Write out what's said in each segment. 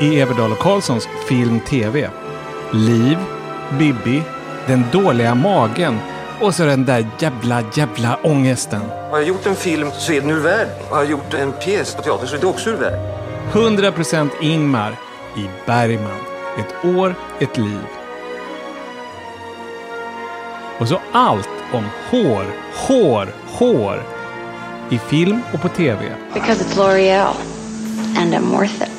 i Everdal och Karlssons Film TV. Liv, Bibi, Den dåliga magen och så den där jävla, jävla ångesten. Har jag gjort en film så är den ur världen. Har jag gjort en pjäs på teater så är det också ur världen. 100% Ingmar i Bergman. Ett år, ett liv. Och så allt om hår, hår, hår. I film och på TV. Because it's L'Oreal. And I'm worth it.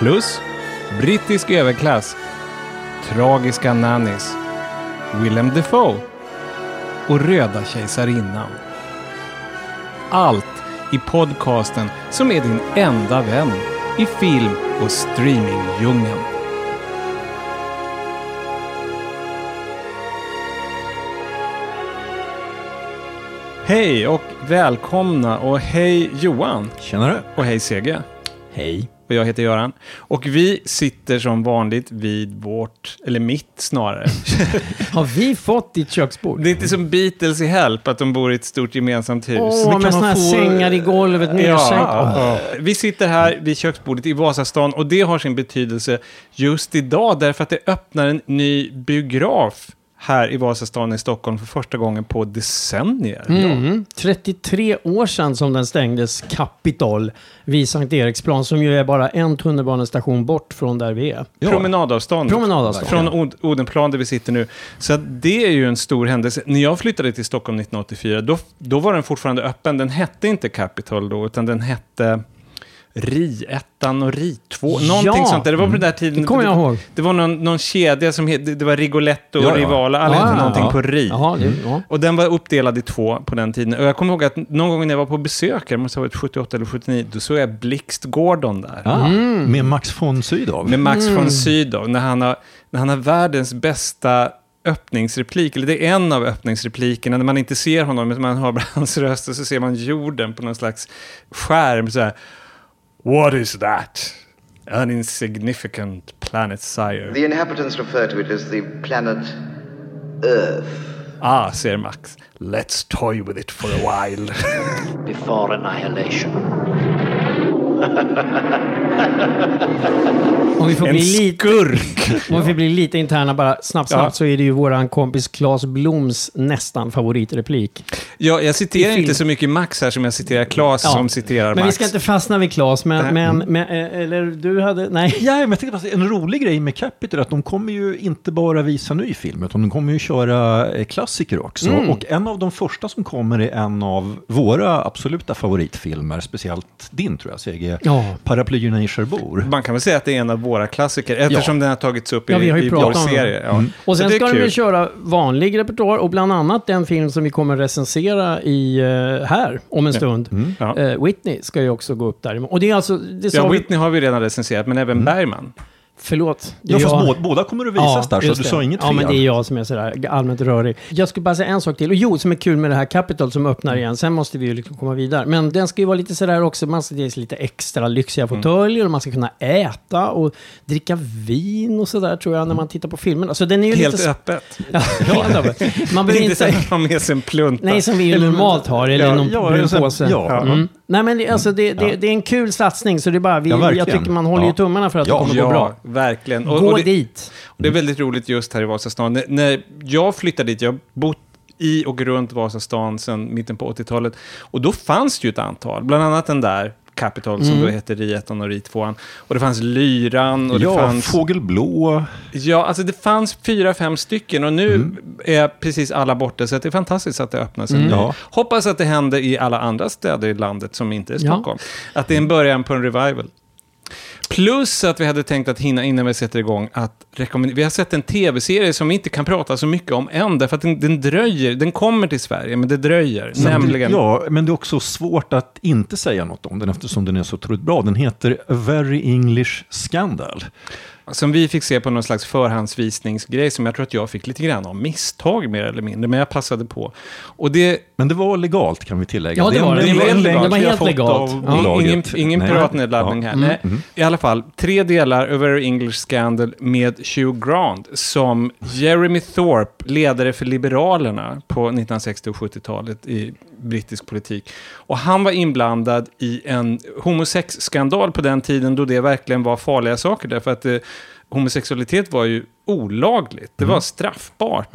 Plus brittisk överklass, tragiska nannies, Willem Dafoe och röda kejsarinnan. Allt i podcasten som är din enda vän i film och streamingdjungeln. Hej och välkomna och hej Johan Tjenare. och hej Sege. Hej. Och jag heter Göran. Och vi sitter som vanligt vid vårt, eller mitt snarare. Har vi fått ditt köksbord? Det är inte som Beatles i Help, att de bor i ett stort gemensamt hus. Åh, med såna här sängar i golvet, nedsänkt. Ja, vi sitter här vid köksbordet i Vasastan och det har sin betydelse just idag därför att det öppnar en ny biograf här i Vasastan i Stockholm för första gången på decennier. Mm. 33 år sedan som den stängdes, Capitol, vid Sankt Eriksplan, som ju är bara en tunnelbanestation bort från där vi är. Promenadavstånd. Promenadavstånd. Från Od- Odenplan där vi sitter nu. Så det är ju en stor händelse. När jag flyttade till Stockholm 1984, då, då var den fortfarande öppen. Den hette inte Capitol då, utan den hette Ri 1 och Ri 2. Någonting Ja. sånt där. Det var på den där tiden. Det kommer jag ihåg. Det var någon, någon kedja som hette, det var Rigoletto och Ja, ja. Rivala. Alla Ja, hette ja, någonting ja. på Ri. Jaha, det, ja. Och den var uppdelad i två på den tiden. Och jag kommer ihåg att någon gång när jag var på besök, det måste ha varit 78 eller 79, då såg jag Blixt Gordon där. Ah, Med Max von Sydow. Med Max von Sydow, när han har, när han har världens bästa öppningsreplik, eller det är en av öppningsreplikerna, när man inte ser honom, men man hör hans röst och så ser man jorden på någon slags skärm så här. What is that? An insignificant planet sire. The inhabitants refer to it as the planet Earth. Ah, säger Max. Let's toy with it for a while. before annihilation. Om vi får en bli lite... skurk! Om vi blir lite interna bara snabbt, snabbt Ja. så är det ju våran kompis Claes Bloms nästan favoritreplik. Ja, jag citerar inte så mycket Max här som jag citerar Claes Ja. som citerar Men Max. vi ska inte fastna vid Claes, men, men, men eh, eller du hade, nej. Ja, men jag tänkte bara, en rolig grej med Capitol är att de kommer ju inte bara visa ny film, utan de kommer ju köra eh, klassiker också. Mm. Och en av de första som kommer är en av våra absoluta favoritfilmer, speciellt din tror jag, CG. Ja. Paraplyerna i Cherbourg. Man kan väl säga att det är en av våra klassiker, eftersom den har tagits upp i, Ja, vi har ju i vår serie. Ja. Och Så sen ska de kul. väl köra vanlig repertoar och bland annat den film som vi kommer recensera i, eh, här om en stund. Ja. Eh, Whitney ska ju också gå upp där. Och det är alltså, det Ja, vi, Whitney har vi redan recenserat, men även Bergman. Förlåt. Ja, fast jag- båda, båda kommer att visas där, så du sa inget Ja, fel. men det är jag som är sådär allmänt rörig. Jag skulle bara säga en sak till. Och jo, som är kul med det här Capital som öppnar igen. Sen måste vi ju liksom komma vidare. Men den ska ju vara lite sådär också, man ska ges lite extra lyxiga fåtöljer och man ska kunna äta och dricka vin och sådär tror jag när man tittar på filmen. Alltså den är ju Helt lite... öppet. Ja, helt öppet. Man behöver Inte inte... att man har med sig en plunta. Nej, som vi normalt har, eller Ja, någon ja, brun sen- påse. ja. Mm. Nej, men det, alltså, det, det, det är en kul satsning, så det är bara, vi, Ja, jag tycker man håller ju tummarna för att Ja, det kommer ja, gå bra. verkligen. Och, Gå och det, dit. och det är väldigt roligt just här i Vasastan. När- När jag flyttade dit, jag har bott i och runt Vasastan sedan mitten på 80-talet. Och då fanns det ju ett antal, bland annat den där Capital som Mm. då heter Ri 1 och Ri 2. Och det fanns Lyran och det ja, fanns... Fågelblå. Ja, alltså det fanns fyra, fem stycken och nu Mm. är precis alla borta. Så att det är fantastiskt att det öppnas en ny. Ja. Hoppas att det händer i alla andra städer i landet som inte är Ja. Stockholm. Att det är en början på en revival. Plus att vi hade tänkt att hinna innan vi sätter igång att rekommendera. Vi har sett en tv-serie som vi inte kan prata så mycket om än, därför att den, den dröjer. Den kommer till Sverige, men det dröjer. Nämligen... Ja, men det är också svårt att inte säga något om den eftersom den är så otroligt bra. Den heter A Very English Scandal. Som vi fick se på någon slags förhandsvisningsgrej som jag tror att jag fick lite grann av misstag mer eller mindre, men jag passade på. Och det, Men det var legalt kan vi tillägga. Ja, det var det. Det var legalt. Det var helt fått legalt. av Ja. ingen ingen piratnedladdning Ja. här. Nej. I alla fall, tre delar över English Scandal med Hugh Grant som Jeremy Thorpe, ledare för Liberalerna på 1960 och 70-talet i brittisk politik. Och han var inblandad i en homosexskandal på den tiden då det verkligen var farliga saker. Därför att eh, homosexualitet var ju olagligt. Det var straffbart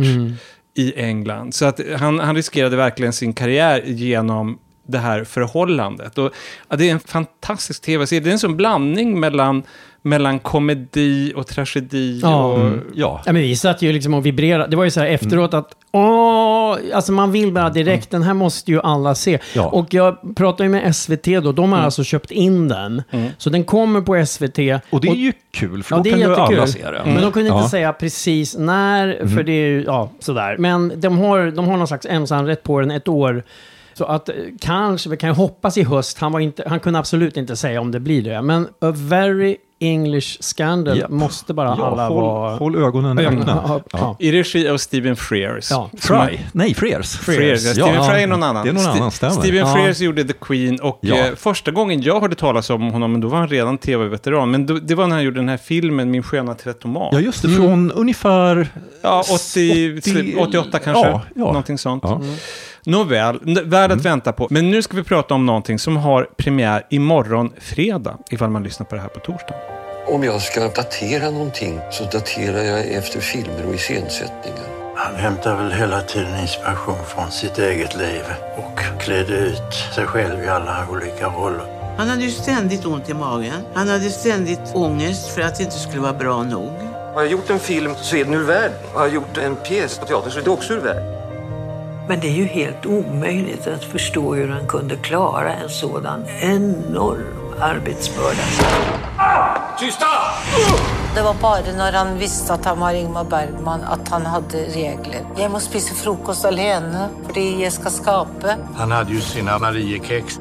i England. Så att han, han riskerade verkligen sin karriär genom det här förhållandet. Och, ja, det är en fantastisk tv-serie. Det är en sån blandning mellan, mellan komedi och tragedi. Ja. Och, Mm, ja. Ja, men vi satt ju liksom och vibrerade. Det var ju så här efteråt att åh, alltså man vill bara direkt, den här måste ju alla se. Ja. Och jag pratade ju med SVT då, de har alltså köpt in den. Så den kommer på SVT. Och det är ju kul, för Ja, då det är kan ju alla se det. Men de kunde Ja. inte säga precis när, för det är ju, ja, sådär. Men de har, de har någon slags ensamrätt på den ett år. Så att eh, kanske, vi kan ju hoppas i höst, han, var inte, han kunde absolut inte säga om det blir det. Men A Very English Scandal Japp. måste bara Ja, alla håll, vara... håll ögonen öppna. Ja. I regi av Stephen Frears. Ja. Fry. Nej, Frears. Frears. Frears. Stephen Ja. Fry är någon annan. Det är någon annan, stämmer. Stephen Ja. Frears gjorde The Queen och Ja. eh, första gången jag hörde talas om honom, men då var han redan tv-veteran. Men då, det var när han gjorde den här filmen Min sköna trätomat. Ja, just det. Från ungefär... Ja, 80, 80 88 kanske. Ja, ja. Någonting sånt. Ja. Mm. Nåväl, värd att vänta på. Men nu ska vi prata om någonting som har premiär imorgon fredag, ifall man lyssnar på det här på torsdag. Om jag ska datera någonting så daterar jag efter filmer och iscensättningar. Han hämtar väl hela tiden inspiration från sitt eget liv och klädde ut sig själv i alla olika roller. Han hade ju ständigt ont i magen. Han hade ständigt ångest för att det inte skulle vara bra nog. Har jag gjort en film så är den ur världen. Har jag gjort en pjäs på teater så är det också ur världen. Men det är ju helt omöjligt att förstå hur han kunde klara en sådan enorm arbetsbörda. Tysta! Det var bara när han visste att han var Ingmar Bergman att han hade regler. Jag måste spisa frukost alene, för jag ska skapa. Han hade ju sina Mariekex.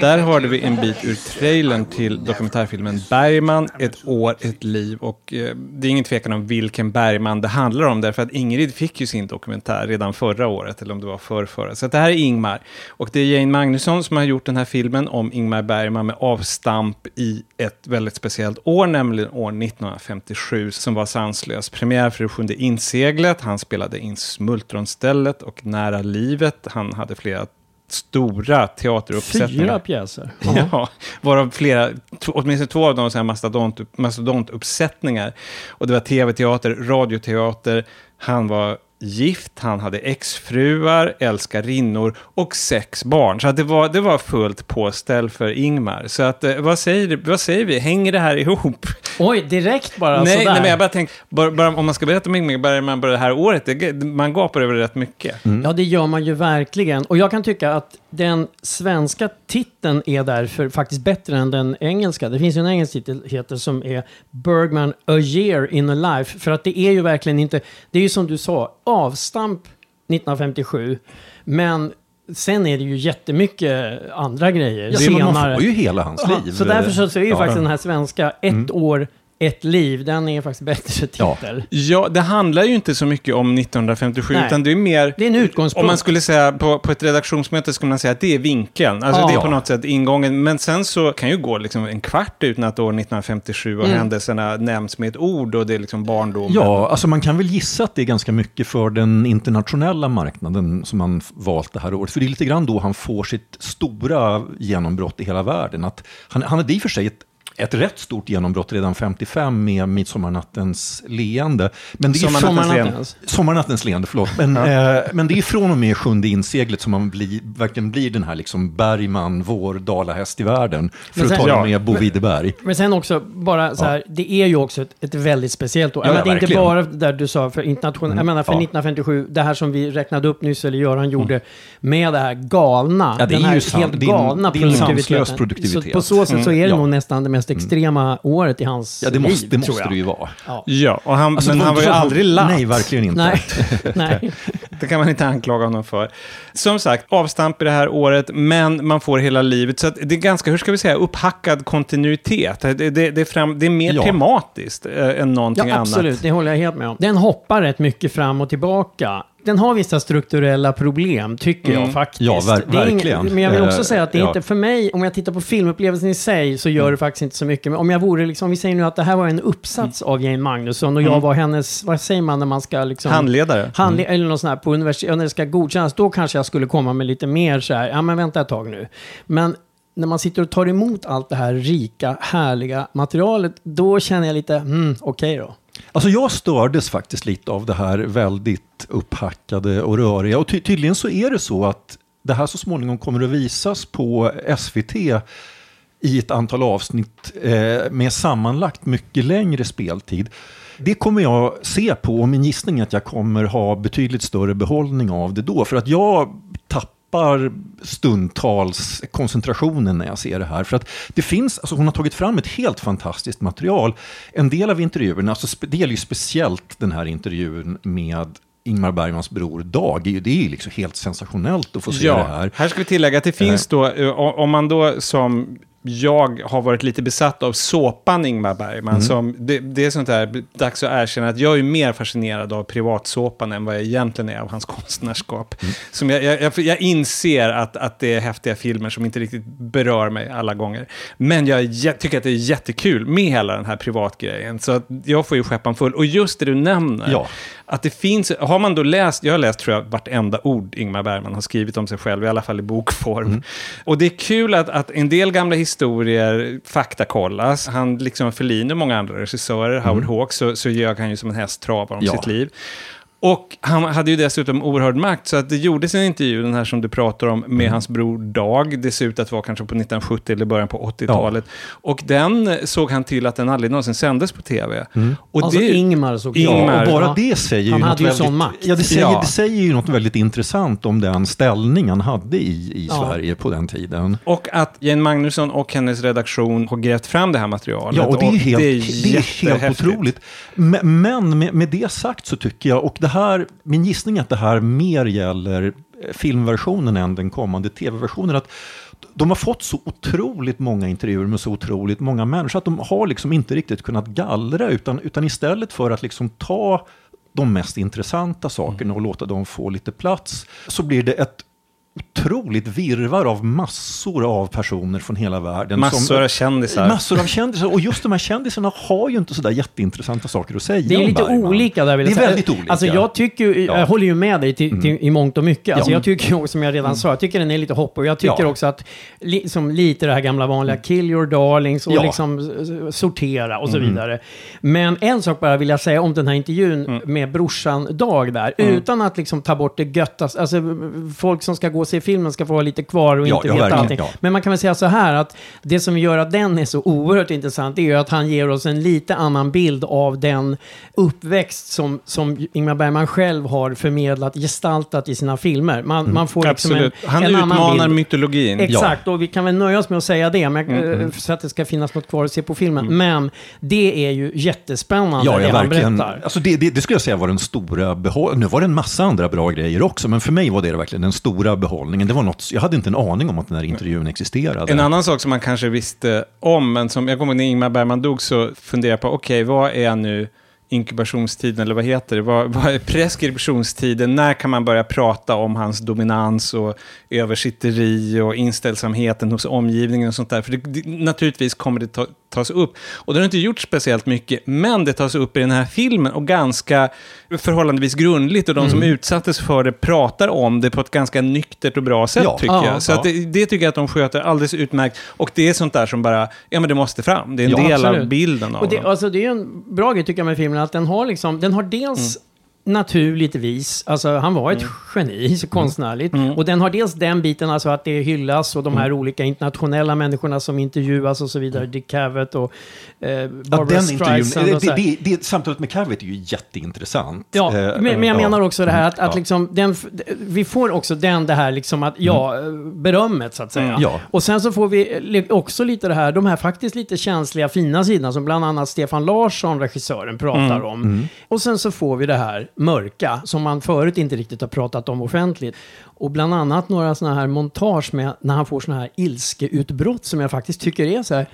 Där hörde vi en bit ur trailern till dokumentärfilmen Bergman, ett år, ett liv. Och eh, det är ingen tvekan om vilken Bergman det handlar om, därför att Ingrid fick ju sin dokumentär redan förra året, eller om det var förr, förra. Så det här är Ingmar. Och det är Jane Magnusson som har gjort den här filmen om Ingmar Bergman med avstamp i ett väldigt speciellt år, nämligen år 1957, som var sanslös. Premiär för det sjunde inseglet, han spelade in Smultronstället och Nära livet. Han hade flera stora teateruppsättningar. Fyra pjäser. Ja, varav flera, åtminstone två av dem här mastodont, mastodontuppsättningar. Och det var tv-teater, radioteater, han var gift, han hade exfruar, älskarinnor och sex barn. Så att det, var, det var fullt påställ för Ingmar. Så att, eh, vad, säger, vad säger vi? Hänger det här ihop? Oj, direkt bara nej, sådär. nej, men jag bara tänkte, bara, bara, om man ska berätta om Ingmar Bergman bara det här året, det, man gapar över rätt mycket. Ja, det gör man ju verkligen. Och jag kan tycka att den svenska titeln är därför faktiskt bättre än den engelska. Det finns ju en engelsk titel heter som är Bergman A Year in a Life. För att det är ju verkligen inte, det är ju som du sa, avstamp 1957. Men sen är det ju jättemycket andra grejer Ja, så man senare. får ju hela hans liv. Så därför så, är ju Ja. faktiskt den här svenska Ett år, ett liv, den är faktiskt bättre Ja. titel. Ja, det handlar ju inte så mycket om 1957, Nej. utan det är mer... Det är en utgångspunkt. Om man skulle säga på, på ett redaktionsmöte skulle man säga att det är vinkeln. Alltså Ja. det är på något sätt ingången. Men sen så kan ju gå liksom en kvart utan att år 1957 och Mm. händelserna nämns med ett ord och det är liksom barndomen. Ja, alltså man kan väl gissa att det är ganska mycket för den internationella marknaden som han valt det här året. För det är lite grann då han får sitt stora genombrott i hela världen. Att han, han hade i och för sig ett ett rätt stort genombrott redan 55 med Midsommarnattens leende. Men det är Sommarnattens Sommarnattens, leende. Sommarnattens leende, förlåt. Men, eh, men det är från och med sjunde inseglet som man blir, verkligen blir den här liksom Bergman, vår dalahäst i världen. För Men att sen- tala Ja. med Bo Widerberg. Men sen också, bara så här, det är ju också ett, ett väldigt speciellt år. Ja, ja, menar, det är inte bara där du sa, för internationellt, jag menar för ja. 1957, det här som vi räknade upp nyss, eller Göran gjorde, med det här galna, Ja, det är den här helt galna sanslös produktiviteten. produktivitet. Så på så sätt så är det Mm. nog Ja. nästan det mest extrema året i hans Ja, det måste, liv, det måste det ju vara. Ja. Ja, och han, Alltså, men han var ju aldrig latt. Nej, verkligen inte. Nej, nej. Det kan man inte anklaga honom för. Som sagt, avstamp i det här året, men man får hela livet. Så att det är ganska, hur ska vi säga, upphackad kontinuitet. Det, det, det, är, fram, det är mer Ja. tematiskt äh, än någonting Ja, absolut. annat. Det håller jag helt med om. Den hoppar rätt mycket fram och tillbaka. Den har vissa strukturella problem, tycker Mm. jag faktiskt. Ja, ver- verkligen. men jag vill också Eh, säga att det är ja. inte för mig, om jag tittar på filmupplevelsen i sig, så Mm. gör det faktiskt inte så mycket. Men om jag vore liksom, vi säger nu att det här var en uppsats Mm. av Jane Magnusson och jag var hennes, vad säger man när man ska liksom... Handledare. Handle- Eller något sånt här på universitetet, när det ska godkännas, då kanske jag skulle komma med lite mer så här, ja men vänta ett tag nu. Men när man sitter och tar emot allt det här rika, härliga materialet, då känner jag lite, hmm, okej då. Alltså jag stördes faktiskt lite av det här väldigt upphackade och röriga. Och ty tydligen så är det så att det här så småningom kommer att visas på SVT i ett antal avsnitt eh, med sammanlagt mycket längre speltid. Det kommer jag se på och min gissning är att jag kommer ha betydligt större behållning av det då. För att jag tappar stundtals koncentrationen när jag ser det här. För att det finns, alltså hon har tagit fram ett helt fantastiskt material. En del av intervjuerna, alltså det gäller ju speciellt den här intervjun med Ingmar Bergmans bror Dag. Det är ju- Det liksom helt sensationellt att få se det Ja, här. här ska vi tillägga att det finns då, eh, om man då som jag har varit lite besatt av såpan Ingmar Bergman. Mm. Som, det, det är sånt där, dags att erkänna att jag är mer fascinerad av privatsåpan än vad jag egentligen är av hans konstnärskap. Mm. Som jag, jag, jag, inser att, att det är häftiga filmer som inte riktigt berör mig alla gånger. Men jag tycker att det är jättekul med hela den här privatgrejen. Så jag får ju skeppan full. Och just det du nämner, Ja. att det finns, har man då läst, jag har läst tror jag vartenda ord Ingmar Bergman har skrivit om sig själv, i alla fall i bokform. Mm. Och det är kul att, att en del gamla historier faktakollas. Han, liksom Fellini och många andra regissörer, Howard Hawks, så, så ljög han ju som en häst travar om Ja. sitt liv. Och han hade ju dessutom oerhörd makt, så att det gjordes en intervju, den här som du pratar om, med hans bror Dag. Det ser ut att vara kanske på 1970 eller början på 80-talet. Och den såg han till att den aldrig någonsin sändes på tv. Och Alltså Ingmar såklart. Ingmar. Ja, och bara Ja. det säger ju Han något hade ju väldigt, sån makt. Ja, det säger, Ja. det säger ju något väldigt intressant om den ställning han hade i, i Ja. Sverige på den tiden. Och att Jane Magnusson och hennes redaktion har grävt fram det här materialet. Ja, och det är, helt, det är helt jättehäftigt. otroligt. Men, men med, med det sagt så tycker jag, och det här, min gissning är att det här mer gäller eh, filmversionen än den kommande tv-versionen, att de har fått så otroligt många intervjuer med så otroligt många människor att de har liksom inte riktigt kunnat gallra, utan, utan istället för att liksom ta de mest intressanta sakerna och låta dem få lite plats, så blir det ett otroligt virvar av massor av personer från hela världen. Massor av kändisar. Massor av kändisar. Och just de här kändisarna har ju inte sådär jätteintressanta saker att säga Det är lite Bergman. olika där vill Det jag är säga. väldigt olika. Alltså jag tycker Ja. jag håller ju med dig till, till, i mångt och mycket. Alltså Ja. jag tycker som jag redan sa, jag tycker den är lite hoppig. Jag tycker Ja. också att, li, som lite det här gamla vanliga, kill your darlings och Ja. liksom sortera och så vidare. Men en sak bara vill jag säga om den här intervjun med brorsan Dag där, utan att liksom ta bort det göttaste, alltså folk som ska gå och se filmen ska få vara lite kvar och Ja, inte ja, veta allting. ja. Men man kan väl säga så här att det som gör att den är så oerhört intressant är ju att han ger oss en lite annan bild av den uppväxt som, som Ingmar Bergman själv har förmedlat, gestaltat i sina filmer. Man, man får liksom Absolut. en, Han en utmanar bild. mytologin. Exakt, och vi kan väl nöja oss med att säga det, men, eh, så att det ska finnas något kvar att se på filmen. Men det är ju jättespännande Ja, det ja han verkligen. berättar. Alltså det, det, det skulle jag säga var den stora behållningen. Nu var det en massa andra bra grejer också, men för mig var det verkligen den stora behållningen. Det var något, jag hade inte en aning om att den här intervjun existerade. En annan sak som man kanske visste om, men som jag kommer ihåg när Ingmar Bergman dog så funderade jag på, okej, vad är nu inkubationstiden, eller vad heter det? Vad, vad är preskriptionstiden? När kan man börja prata om hans dominans och översitteri och inställsamheten hos omgivningen och sånt där? För det, det, naturligtvis kommer det ta, tas upp. Och det har inte gjort speciellt mycket, men det tas upp i den här filmen och ganska förhållandevis grundligt. Och de som utsattes för det pratar om det på ett ganska nyktert och bra sätt, Ja. tycker Ja, jag. Så ja. det, det tycker jag att de sköter alldeles utmärkt. Och det är sånt där som bara, ja men det måste fram. Det är en del av absolut. bilden av Och det, dem. alltså, det är en bra grej tycker jag med filmen, att den har liksom, den har dels naturligtvis, alltså han var ett geni så konstnärligt. Och den har dels den biten, alltså att det hyllas och de här olika internationella människorna som intervjuas och så vidare. Dick Cavett och eh, Ja, Barbara den Streisand. det, här. det, det, samtalet med Cavett är ju jätteintressant. Ja, Eh, men, men jag ja. menar också det här att, att Ja. liksom, den, vi får också den, det här liksom att, ja, berömmet så att säga. Ja. Och sen så får vi också lite det här, de här faktiskt lite känsliga, fina sidorna som bland annat Stefan Larsson, regissören, pratar om. Och sen så får vi det här mörka, som man förut inte riktigt har pratat om offentligt. Och bland annat några sådana här montage med när han får sådana här ilskeutbrott som jag faktiskt tycker är så här,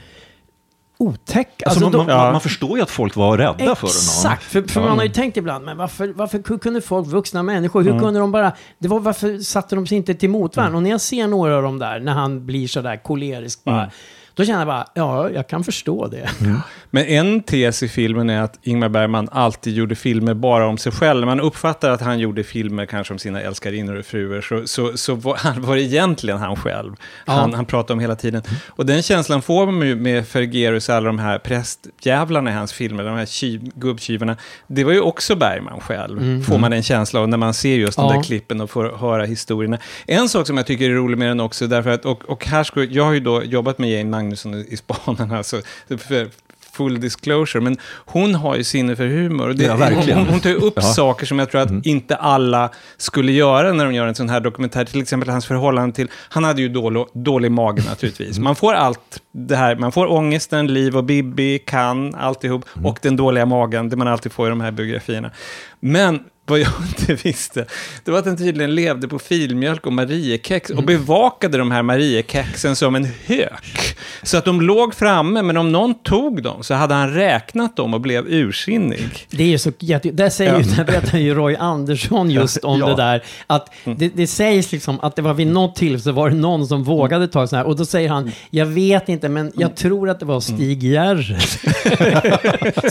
otäcka. Alltså, man, de- man, man, förstår ju att folk var rädda för honom. Exakt, för, för man har ju tänkt ibland, men varför, varför hur kunde folk, vuxna människor, hur Mm. kunde de bara, det var varför satte de sig inte till motvärn? Och när jag ser några av dem där, när han blir sådär kolerisk bara, Mm. då känner jag bara, ja, jag kan förstå det. Men en tes i filmen är att Ingmar Bergman alltid gjorde filmer bara om sig själv. Man uppfattar att han gjorde filmer kanske om sina älskarinnor och fruar, så, så, så var, var det egentligen han själv. Han, Ja. han pratade om hela tiden. Och den känslan får man ju med Fergerus, alla de här prästjävlarna i hans filmer, de här gubbtjuvarna. Det var ju också Bergman själv, Mm. får man en känsla av när man ser just de Ja. där klippen och får höra historierna. En sak som jag tycker är rolig med den också, därför att, och, och här ska, jag har ju då jobbat med Jane Magnusson i, i Spanarna, alltså, för, full disclosure, men hon har ju sinne för humor. Och det, Ja, verkligen. Hon, hon tar ju upp Ja. Mm. saker som jag tror att inte alla skulle göra när de gör en sån här dokumentär. Till exempel hans förhållande till, han hade ju dålig, dålig mage naturligtvis. Mm. Man får allt det här, man får ångesten, Liv och Bibi, kan, alltihop, Mm. och den dåliga magen, det man alltid får i de här biografierna. Men vad jag inte visste, det var att den tydligen levde på filmjölk och Mariekex Mm. och bevakade de här Mariekexen som en hök. Så att de låg framme, men om någon tog dem så hade han räknat dem och blev ursinnig. Det är ju så jätte... Där, säger ju, där berättar ju Roy Andersson just om Ja. det där. Att det, det sägs liksom att det var vid något tillfälle så var det någon som vågade ta så här. Och då säger han, jag vet inte, men jag tror att det var Stig Järrel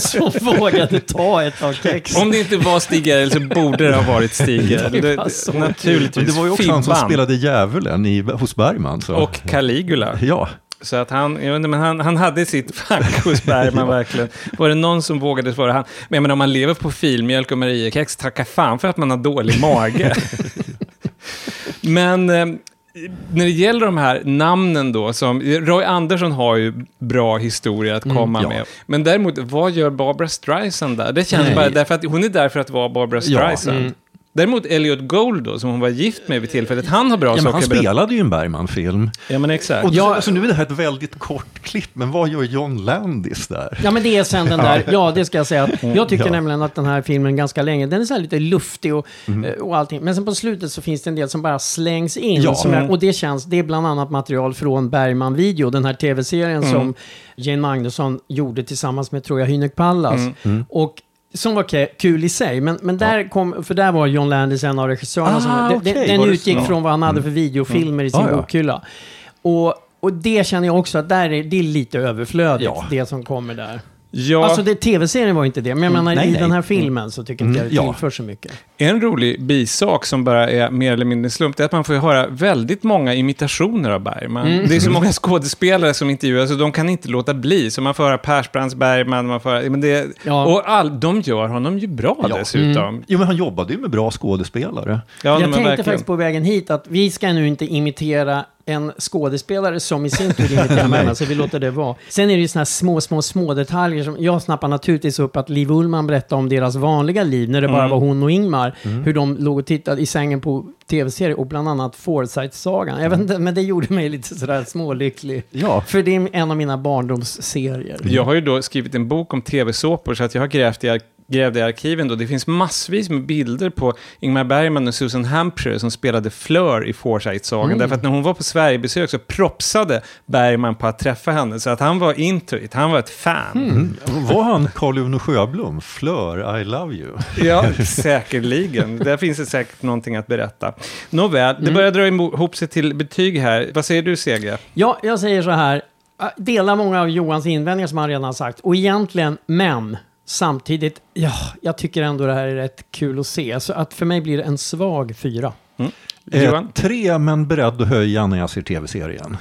som vågade ta ett av kexen. Om det inte var Stig Gerrel så borde det ha varit Stig Gerrel. Det var så Det- Men Naturligtvis. det var ju också han som spelade djävulen i, hos Bergman. Så. Och Caligula. Ja, Så att han, jag inte, men han, han hade sitt fack hos Bergman verkligen. Var det någon som vågade svara han? Men jag menar, om man lever på filmjölk och Mariekex, tacka fan för att man har dålig mage. men eh, när det gäller de här namnen då, som Roy Andersson har ju bra historia att komma ja. med. Men däremot, vad gör Barbara Streisand där? Det känns Nej. bara därför att hon är där för att vara Barbara Ja. Streisand. Däremot Elliot Gould då, som hon var gift med vid tillfället, han har bra ja men saker han spelade ju en Bergman-film. Ja, men exakt. Och Ja. alltså, nu är det här ett väldigt kort klipp, men vad gör John Landis där? Ja men det är sen den där, ja det ska jag säga. Att jag tycker Ja. nämligen att den här filmen ganska länge, den är så här lite luftig och, eh, och allting. Men sen på slutet så finns det en del som bara slängs in. Ja. Som Mm. och det känns, det är bland annat material från Bergman-video, den här tv-serien Mm. som Jane Magnusson gjorde tillsammans med, tror jag, Hynek Pallas. Mm. Och som var kul i sig, men, men där kom, för där var John Landis en av regissörerna. Ah, som, det- den det utgick från vad han hade för videofilmer i sin Ah, ja. bokhylla. Och, och det känner jag också att där är, det är lite överflödigt, Ja. det som kommer där. Ja. Alltså det, tv-serien var inte det, men jag menar nej, i nej. den här filmen så tycker inte jag det Mm, ja. tillför så mycket. En rolig bisak som bara är mer eller mindre slump, det är att man får ju höra väldigt många imitationer av Bergman. Mm. Det är så många skådespelare som intervjuas, så de kan inte låta bli. Så man får höra Persbrandts Bergman, man får höra, men det, Ja. och all, de gör honom ju bra Ja. dessutom. Jo, men han jobbade ju med bra skådespelare. Ja, jag tänkte verkligen. faktiskt på vägen hit att vi ska nu inte imitera en skådespelare som i sin tur imiterar Bergman, så vi låter det vara. Sen är det ju såna här små, små, små detaljer som jag snappar naturligtvis upp att Liv Ullmann berättade om deras vanliga liv, när det bara Mm. var hon och Ingmar, hur de låg och tittade i sängen på tv-serier och bland annat Forsyth-sagan. Jag vet inte, men det gjorde mig lite sådär smålycklig. Ja. För det är en av mina barndomsserier. Jag har ju då skrivit en bok om tv-såpor, så att jag har grävt i, grävde i arkiven då. Det finns massvis med bilder på Ingmar Bergman och Susan Hampshire som spelade Fleur i Forsyth-sagan. Mm. Därför att när hon var på Sverigebesök så propsade Bergman på att träffa henne. Så att han var into it, han var ett fan. Mm. Var han Carl Uno Sjöblom? Flör, I love you. Ja, säkerligen. Där finns det säkert någonting att berätta. Nåväl, Mm. det börjar dra ihop sig till betyg här. Vad säger du, Sege? Ja, jag säger så här. äh, Delar många av Johans invändningar som han redan har sagt. Och egentligen, men samtidigt, ja, jag tycker ändå det här är rätt kul att se. Så att för mig blir det en svag fyra. Eh, Johan? tre, men beredd att höja när jag ser tv-serien.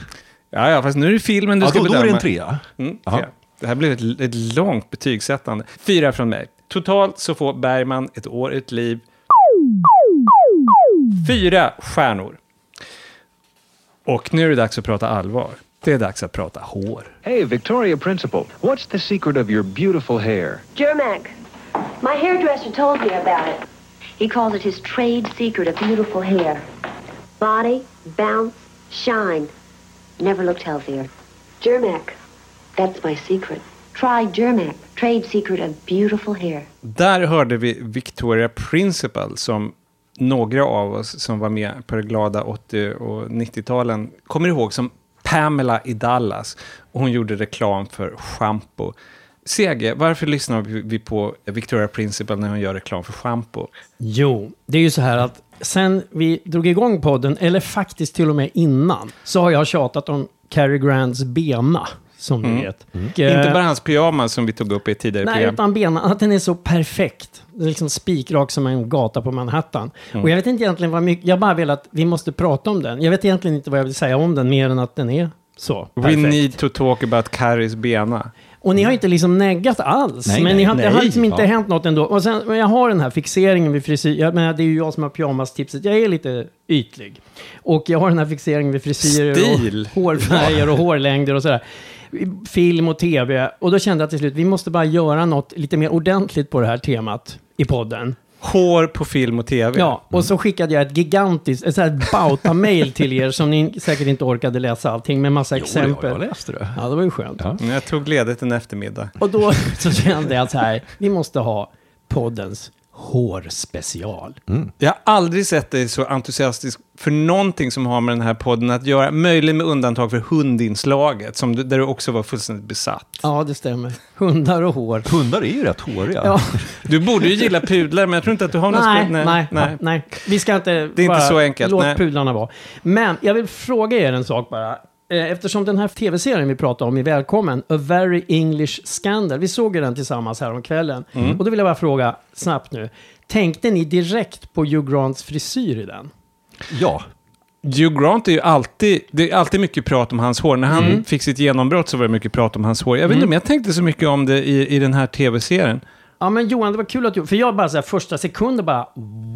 Ja, ja, fast nu är det filmen du Ja, ska då, då bedöma. är det en trea. Mm, ja. Det här blir ett, ett långt betygssättande. Fyra från mig. Totalt så får Bergman ett år, ett liv. Fyra stjärnor. Och nu är det dags att prata allvar. Det är dags att prata hår. Hey, Victoria Principal, what's the secret of your beautiful hair? Germac, my hairdresser told me about it. He calls it his trade secret of beautiful hair. Body, bounce, shine. Never looked healthier. Germac, that's my secret. Try Germac, trade secret of beautiful hair. Där hörde vi Victoria Principal som några av oss som var med på det glada 80 och 90-talen kommer ihåg som Pamela i Dallas. Och hon gjorde reklam för schampo. CG, varför lyssnar vi på Victoria Principal när hon gör reklam för schampo? Jo, det är ju så här att sen vi drog igång podden, eller faktiskt till och med innan, så har jag tjatat om Cary Grands bena, som du Mm. vet. Och, Inte eh, bara hans pyjamas som vi tog upp i ett tidigare Nej, program. utan benen, att den är så perfekt. Det är liksom spikrak som en gata på Manhattan. Mm. Och jag vet inte egentligen vad mycket, jag bara vill att vi måste prata om den. Jag vet egentligen inte vad jag vill säga om den, mer än att den är så We perfekt. need to talk about Carries bena. Och ni har inte liksom neggat alls. Nej, men ni nej, har, det har nej. liksom inte Ja. hänt något ändå. Och sen, men jag har den här fixeringen vid frisyr. Jag menar, det är ju jag som har pyjamas-tipset. Jag är lite ytlig. Och jag har den här fixeringen vid frisyrer Stil. och hårfärger och hårlängder och sådär. Film och tv. Och då kände jag till slut, vi måste bara göra något lite mer ordentligt på det här temat i podden. Hår på film och tv. Ja, och så skickade jag ett gigantiskt, ett sånt bauta-mail till er som ni säkert inte orkade läsa allting med massa Jo, exempel. jag läste det. Ja, det var ju skönt. Men Jag tog ledigt en eftermiddag. Och då så kände jag så här, vi måste ha poddens hårspecial. Jag har aldrig sett dig så entusiastisk för någonting som har med den här podden att göra. Möjligen med undantag för hundinslaget, som du, där du också var fullständigt besatt. Ja, det stämmer. Hundar och hår. Hundar är ju rätt håriga. Ja. Du borde ju gilla pudlar, men jag tror inte att du har något Nej, spe- nej, nej, nej. Vi ska inte... Det är inte så enkelt, Låt nej. pudlarna vara. Men jag vill fråga er en sak bara. Eh, Eftersom den här tv-serien vi pratar om är välkommen, A Very English Scandal. Vi såg ju den tillsammans här om kvällen. Mm. Och då vill jag bara fråga snabbt nu. Tänkte ni direkt på Hugh Grants frisyr i den? Ja. Hugh Grant är ju alltid, det är alltid mycket prat om hans hår. När han Mm. fick sitt genombrott så var det mycket prat om hans hår. Jag vet inte Mm. om jag tänkte så mycket om det i, i den här tv-serien. Ja men Johan, det var kul att du... För jag bara så här, första sekunden bara...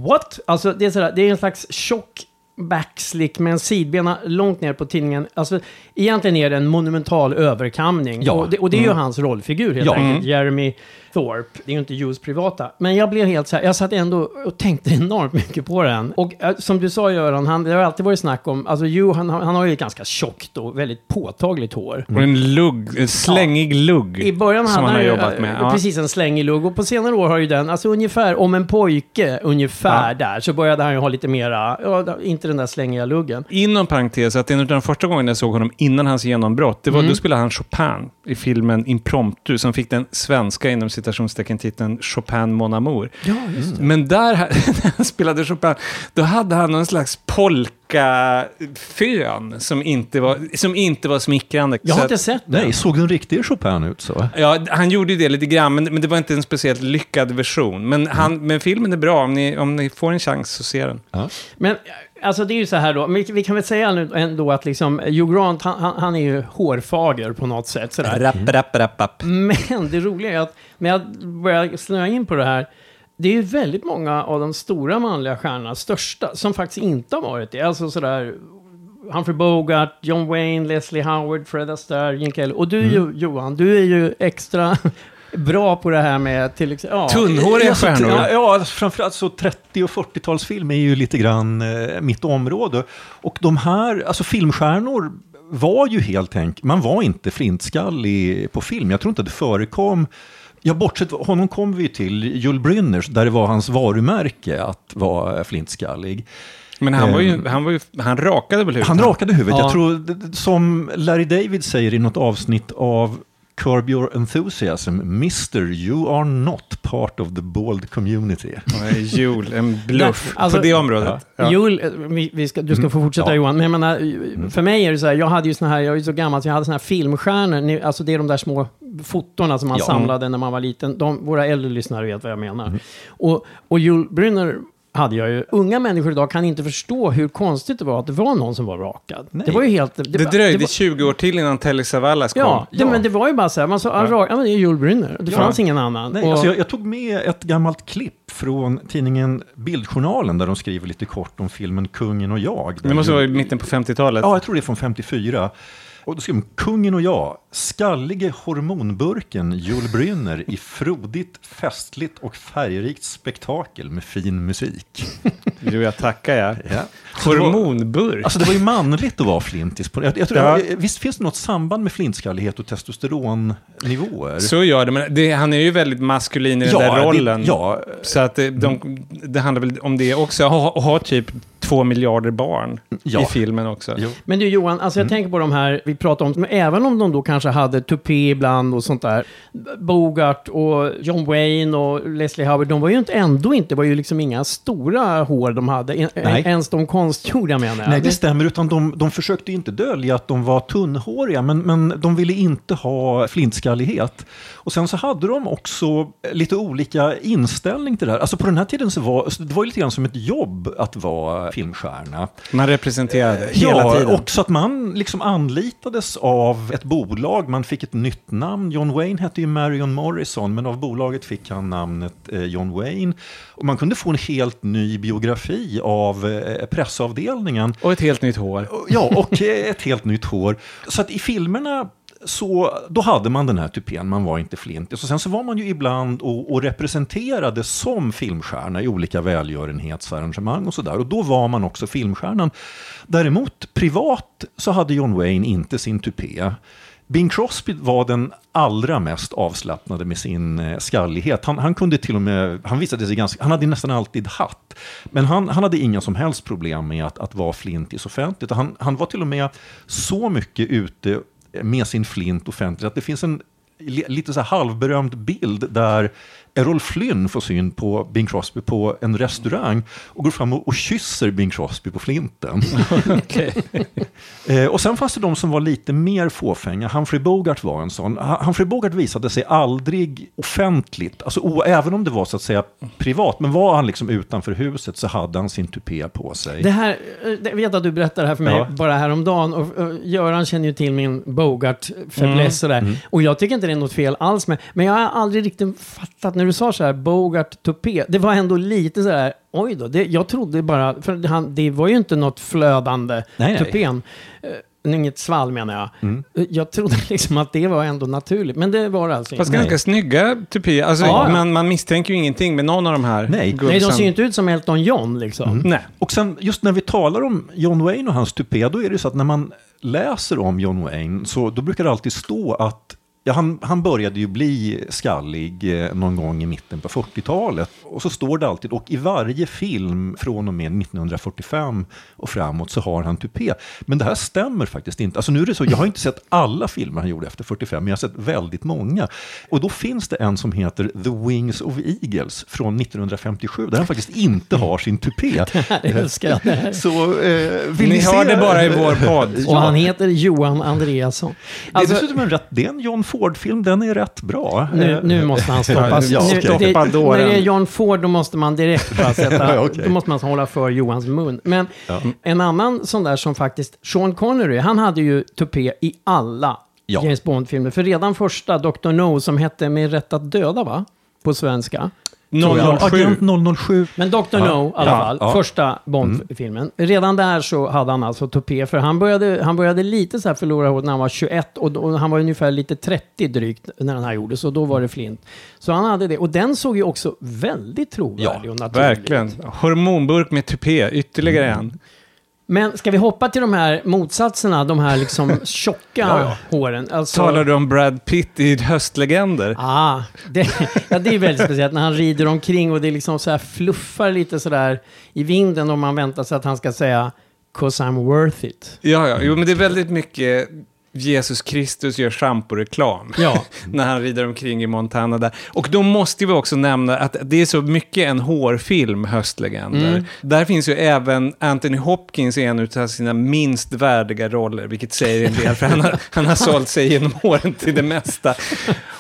What? Alltså det är, så där, det är en slags tjock backslick med en sidbena långt ner på tidningen. Alltså egentligen är det en monumental överkamning. Ja. Och, det, och det är ju Mm. hans rollfigur helt Ja. enkelt. Mm. Jeremy Thorpe. Det är ju inte Hughes privata. Men jag blev helt så här, jag satt ändå och tänkte enormt mycket på den. Och äh, som du sa Göran, han, det har alltid varit snack om... Alltså Hugh, han, har- han har ju ett ganska tjockt och väldigt påtagligt hår. Och en lugg, en slängig lugg. I början som hade han har ju, jobbat eh, med. Ja. precis en slängig lugg. Och på senare år har ju den, alltså ungefär om en pojke, ungefär där, så började han ju ha lite mera, ja, inte den där slängiga luggen. Inom parentes, att en av de första gångerna jag såg honom innan hans genombrott, det var Mm. då spelade han Chopin i filmen Impromptu, som fick den svenska inom citationstecken titeln Chopin Mon Amour. Ja. Men där, när han spelade Chopin, då hade han någon slags polka-fön som inte var, som inte var smickrande. Jag har inte att- sett den. Nej, såg den riktiga Chopin ut så? Ja, han gjorde ju det lite grann, men, men det var inte en speciellt lyckad version. Men, han, men filmen är bra, om ni, om ni får en chans så se den. Men alltså det är ju så här då, vi, vi kan väl säga nu ändå att liksom Hugh Grant, han, han, han är ju hårfager på något sätt. Sådär. Rapp, rapp, rapp, rapp. Men det roliga är att när jag börjar snöa in på det här, det är väldigt många av de stora manliga stjärnorna, största, som faktiskt inte har varit det. Alltså sådär, Humphrey Bogart, John Wayne, Leslie Howard, Fred Astaire, Gene Kelly. Och du ju, Johan, du är ju extra bra på det här med till exempel... Ja, Tunnhåriga stjärnor. Ja, ja, framförallt så 30 och 40-talsfilm är ju lite grann eh, mitt område. Och de här, alltså filmstjärnor var ju helt enkelt, man var inte flintskallig på film. Jag tror inte det förekom Ja, bortsett honom kom vi till, Jules Brynner, där det var hans varumärke att vara flintskallig. Men han, var ju, Ehm, han, var ju, han rakade väl huvudet? Han rakade huvudet. Ja. Jag tror, som Larry David säger i något avsnitt av Curb Your Enthusiasm, Mr. You are not part of the bald community. Ja, Jul, en bluff Nej, alltså- på det området. Ja. Joel, eh, vi, vi ska, du ska få fortsätta Ja. Johan, men jag menar, för mig är det så här, jag hade ju såna här, jag är ju så gammal så jag hade såna här filmstjärnor, alltså det är de där små fotona som man Ja. samlade när man var liten. De, våra äldre lyssnare vet vad jag menar. Och, och Joel Brynner hade jag ju. Unga människor idag kan inte förstå hur konstigt det var att det var någon som var rakad. Nej. Det var ju helt... Det var- dröjde var- 20 år till innan Telly Savalas kom. Ja, det, men det var ju bara så här, man sa, ja. rak, ja men det är Joel Brynner. Det Ja. fanns ingen annan. Nej, Och- alltså jag, jag tog med ett gammalt klipp från tidningen Bildjournalen där de skriver lite kort om filmen Kungen och jag. Det måste vara i mitten på 50-talet. Ja, jag tror det är från 54. Och då skriver de Kungen och jag, skallige hormonburken Joel Brynner i frodigt, festligt och färgrikt spektakel med fin musik. Jo, jag tackar jag. Ja. Så det var- Hormonburk. Alltså det var ju manligt att vara flintis. på- Jag, jag tror, Ja. Visst finns det något samband med flintskallighet och testosteronnivåer? Så gör det, men det, han är ju väldigt maskulin i den Ja, där det- rollen. ja. Så att det, de, det handlar väl om det också. Ha, ha typ två miljarder barn Ja. i filmen också. Jo. Men du Johan, alltså jag tänker på de här vi pratar om, men även om de då kanske hade tupé ibland och sånt där. Bogart och John Wayne och Leslie Howard, de var ju inte, ändå inte, det var ju liksom inga stora hår de hade. En. Ens de konstgjorda menar jag. Nej, det stämmer, utan de, de försökte ju inte dölja att de var tunnhåriga, men, men de ville inte ha flintskallighet. Och sen så hade de också lite olika inställning till det här. Alltså på den här tiden så var det var lite grann som ett jobb att vara filmstjärna. Man representerade hela ja, tiden. och så att man liksom anlitades av ett bolag, man fick ett nytt namn. John Wayne hette ju Marion Morrison, men av bolaget fick han namnet eh, John Wayne. Och man kunde få en helt ny biografi av eh, pressavdelningen. Och ett helt nytt hår. Ja, och eh, ett helt nytt hår. Så att i filmerna så då hade man den här tupén, man var inte flintig. Så sen så var man ju ibland och, och representerade som filmstjärna i olika välgörenhetsarrangemang och sådär. Och då var man också filmstjärnan. Däremot privat så hade John Wayne inte sin tupé. Bing Crosby var den allra mest avslappnade med sin eh, skallighet. Han, han kunde till och med, han visade sig ganska, han hade nästan alltid hatt. Men han, han hade inga som helst problem med att, att vara flintis offentligt. Han, han var till och med så mycket ute med sin flint offentligt. Att det finns en lite så här halvberömd bild där Errol Flynn får syn på Bing Crosby på en restaurang och går fram och, och kysser Bing Crosby på flinten. Eh, och sen fanns det de som var lite mer fåfänga. Humphrey Bogart var en sån. Hu- Humphrey Bogart visade sig aldrig offentligt, alltså, o- även om det var så att säga privat. Men var han liksom utanför huset så hade han sin tupé på sig. Det här, eh, jag vet att du berättade det här för mig Ja. bara häromdagen. Och, och Göran känner ju till min Bogart-fäbless Mm. och där. Och jag tycker inte det är något fel alls med. Men jag har aldrig riktigt fattat, när du sa så här, Bogart tupé. Det var ändå lite så här, oj då. Det, jag trodde bara, för han, det var ju inte något flödande Nej, nej. tupén. Eh, inget svall menar jag. Mm. Eh, Jag trodde liksom att det var ändå naturligt. Men det var det alltså Fast inte. ganska snygga tupéer. Alltså, Ja. man, man misstänker ju ingenting med någon av de här Nej. Nej, de ser ju inte ut som Elton John liksom. Mm. Nej. Och sen just när vi talar om John Wayne och hans tupé, då är det så att när man läser om John Wayne, så då brukar det alltid stå att Ja, han, han började ju bli skallig eh, någon gång i mitten på 40-talet. Och så står det alltid, och i varje film från och med 1945 och framåt så har han tupé. Men det här stämmer faktiskt inte. Alltså nu är det så, jag har inte sett alla filmer han gjorde efter 45, men jag har sett väldigt många. Och då finns det en som heter The Wings of Eagles från 1957, där han faktiskt inte har sin tupé. Jag älskar det här. Så eh, vill Ni ni, hör det bara i vår podd. Och han heter Johan Andreasson. Det är Alltså, dessutom en rätt, det är en John Ford-film, den är rätt bra. Nu, Eh, nu måste han stoppas. Ja, nu, det, när det är John Ford, då måste man direkt bara sätta... Ja, okej. Då måste man hålla för Johans mun. Men Ja. en annan sån där som faktiskt... Sean Connery, han hade ju tupé i alla Ja. James Bond-filmer. För redan första, Dr. No, som hette Med rätt att döda, va? På svenska. Tror jag. 007. Agent 007. Men Dr. Ja. No i alla Ja, fall, ja. Mm. första Bond-filmen. Redan där så hade han alltså tupé, för han började, han började lite så här förlora håret när han var 21 och, då, han var ungefär lite 30 drygt när den här gjordes och då var det flint. Så han hade det, och den såg ju också väldigt trovärdig och naturlig ut. Verkligen. Hormonburk med tupé, ytterligare en. Men ska vi hoppa till de här motsatserna, de här liksom tjocka Ja, håren? Alltså, Talar du om Brad Pitt i Höstlegender? Ah, det, ja, det är väldigt speciellt när han rider omkring och det liksom så här fluffar lite sådär i vinden och man väntar sig att han ska säga “Cause I'm worth it”. Ja, ja. Jo, men det är väldigt mycket Jesus Kristus gör schamporeklam. Ja. när han rider omkring i Montana där. Och då måste vi också nämna att det är så mycket en hårfilm, Höstlegender. Mm. Där finns ju även Anthony Hopkins i en av sina minst värdiga roller, vilket säger en del, för han har, han har sålt sig genom åren till det mesta.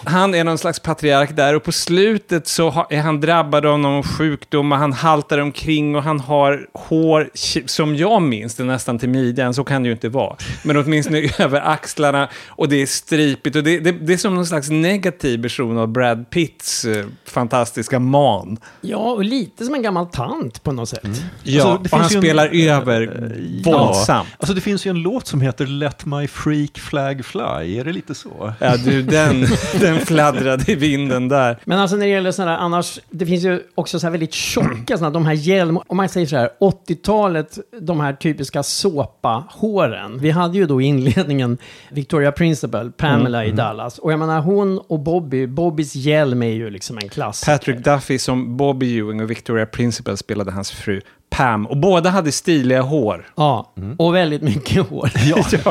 Han är någon slags patriark där och på slutet så är han drabbad av någon sjukdom och han haltar omkring och han har hår som jag minns det nästan till midjan, så kan det ju inte vara. Men åtminstone över axlarna och det är stripigt och det, det, det är som någon slags negativ version av Brad Pitts eh, fantastiska man. Ja, och lite som en gammal tant på något sätt. Ja, Alltså, det och han ju en- spelar över våldsamt. Ja, alltså det finns ju en låt som heter Let My Freak Flag Fly, är det lite så? Ja, du, den, den fladdrade i vinden där. Men alltså när det gäller sådana här, annars, det finns ju också så här väldigt tjocka sådana, de här hjälm, om man säger så här, 80-talet, de här typiska såpa-håren. Vi hade ju då i inledningen Victoria Principal, Pamela i Dallas. Och jag menar hon och Bobby, Bobbys hjälm är ju liksom en klass. Patrick Duffy som Bobby Ewing och Victoria Principal spelade hans fru Pam. Och båda hade stiliga hår. Ja, och väldigt mycket hår.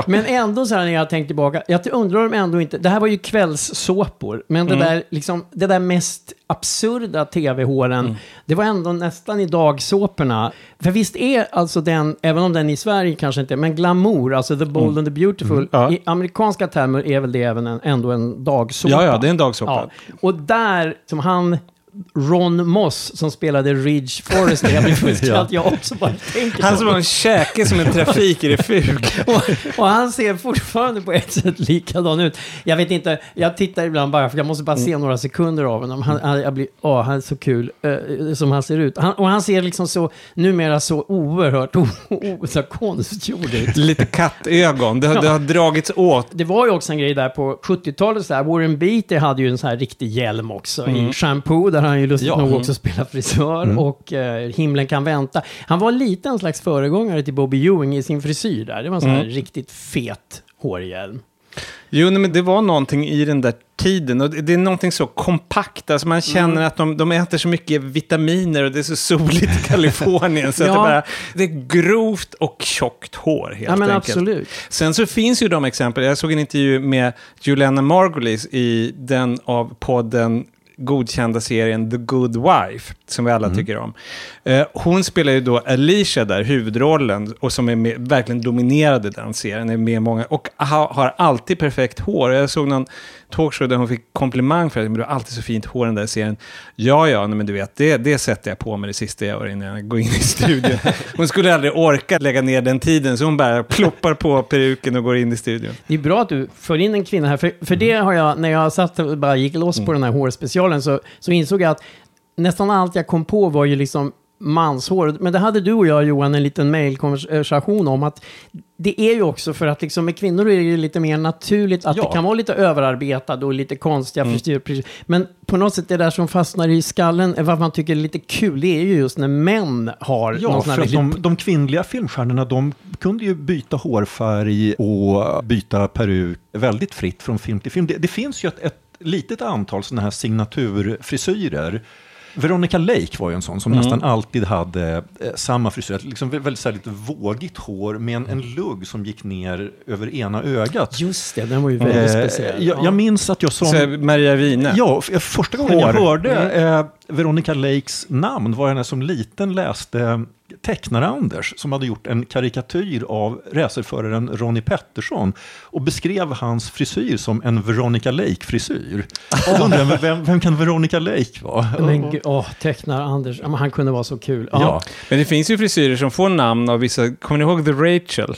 Men ändå så här när jag tänker tillbaka, jag undrar om ändå inte, det här var ju kvällssåpor, men det, Mm. där, liksom, det där mest absurda tv-håren, det var ändå nästan i dagsåporna. För visst är alltså den, även om den i Sverige kanske inte, men glamour, alltså the bold and the beautiful, Mm. Ja. i amerikanska termer är väl det även en, ändå en dagsåpa. Ja, ja, det är en dagsåpa. Och där, som han, Ron Moss, som spelade Ridge Forrest, jag blir fullständigt, Ja. jag också bara tänker Han som har en käke som en trafik i det fug. och, och han ser fortfarande på ett sätt likadan ut. Jag vet inte, jag tittar ibland bara för jag måste bara se några sekunder av honom. Han, han, jag blir, åh, han är så kul eh, som han ser ut. Han, och han ser liksom så, numera så oerhört o, o, så konstgjord ut. Lite kattögon. Det har, det har dragits åt. Det var ju också en grej där på 70-talet, så här, Warren Beatty hade ju en så här riktig hjälm också i Mm. Shampoo, där han ju lustigt Ja. nog Mm. också spelar frisör, Mm. och eh, Himlen kan vänta. Han var lite en slags föregångare till Bobby Ewing i sin frisyr där. Det var en sån här Mm. riktigt fet hårhjälm. Jo, men det var någonting i den där tiden. Och det är någonting så kompakt. Alltså man känner Mm. att de, de äter så mycket vitaminer och det är så soligt i Kalifornien. så att Ja. det, bara, det är grovt och tjockt hår helt Ja, men enkelt. absolut. Sen så finns ju de exempel. Jag såg en intervju med Juliana Margulies i den av podden godkända serien The Good Wife, som vi alla Mm. tycker om. Eh, hon spelar ju då Alicia där, huvudrollen, och som är med, verkligen dominerade den serien, är med många, och ha, har alltid perfekt hår. Jag såg någon talkshow där hon fick komplimang för att "Men du har alltid så fint hår i den där serien. Ja, ja, nej, men du vet, det, det sätter jag på mig det sista jag gör innan jag går in i studion. Hon skulle aldrig orka lägga ner den tiden, så hon bara ploppar på peruken och går in i studion. Det är bra att du för in en kvinna här, för, för det har jag, när jag satt och bara gick loss på den här hårspecialen, så, så insåg jag att nästan allt jag kom på var ju liksom manshår. Men det hade du och jag, Johan, en liten mejlkonversation om att det är ju också för att liksom med kvinnor är det ju lite mer naturligt att Ja. det kan vara lite överarbetad och lite konstiga Mm. frisyrer. Men på något sätt det där som fastnar i skallen, vad man tycker är lite kul, det är ju just när män har Ja, någon sån här de, de kvinnliga filmstjärnorna de kunde ju byta hårfärg och byta peruk väldigt fritt från film till film. Det, det finns ju ett, ett litet antal sådana här signaturfrisyrer. Veronica Lake var ju en sån som Mm. nästan alltid hade eh, samma frisyr, liksom väldigt så här, lite vågigt hår med en, en lugg som gick ner över ena ögat. Just det, den var ju väldigt speciell. Jag, jag minns att jag som... Så Maria Wine. Ja, f- första gången jag Hår. hörde eh, Veronica Lakes namn var jag när jag som liten läste tecknare-Anders som hade gjort en karikatyr av racerföraren Ronnie Pettersson och beskrev hans frisyr som en Veronica Lake-frisyr. Då undrar jag, vem, vem kan Veronica Lake vara? Men åh, tecknar Anders, ja, han kunde vara så kul. Ja. Men det finns ju frisyrer som får namn av vissa, kommer ni ihåg The Rachel?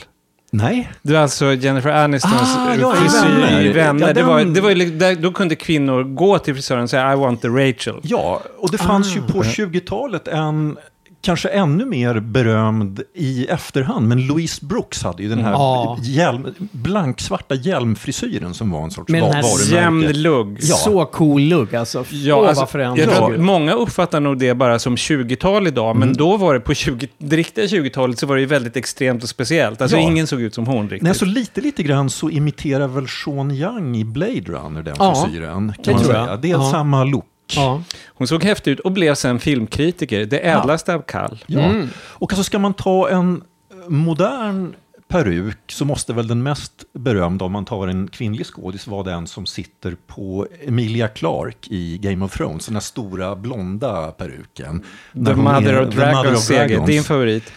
Nej. Det var alltså Jennifer Anistons Ah, ja, frisyr Vänner. i Vänner. Ja, det var, det var, ju li- där, då kunde kvinnor gå till frisören och säga I want the Rachel. Ja, och det fanns ju på 20-talet en kanske ännu mer berömd i efterhand, men Louise Brooks hade ju den här Ja. hjälm, blanksvarta hjälmfrisyren som var en sorts Med den här. Jämn lugg. Ja. Så cool lugg alltså. Ja, Åh, alltså, jag Ja. många uppfattar nog det bara som 20-tal idag, men Mm. då var det på 20, det riktiga 20-talet så var det ju väldigt extremt och speciellt. Alltså Ja. ingen såg ut som hon riktigt. Nej, så lite, lite grann så imiterar väl Sean Young i Blade Runner den Ja, frisyren. det Kan man tror säga. jag. Det är Ja. samma look. Ja. Hon såg häftig ut och blev sen filmkritiker. Det ädlaste av kall. Ja. Mm. Och alltså ska man ta en modern peruk så måste väl den mest berömda om man tar en kvinnlig skådis vara den som sitter på Emilia Clarke i Game of Thrones, den här stora blonda peruken. The Mother är- of The Mother Dragons seger, Dragons. din favorit.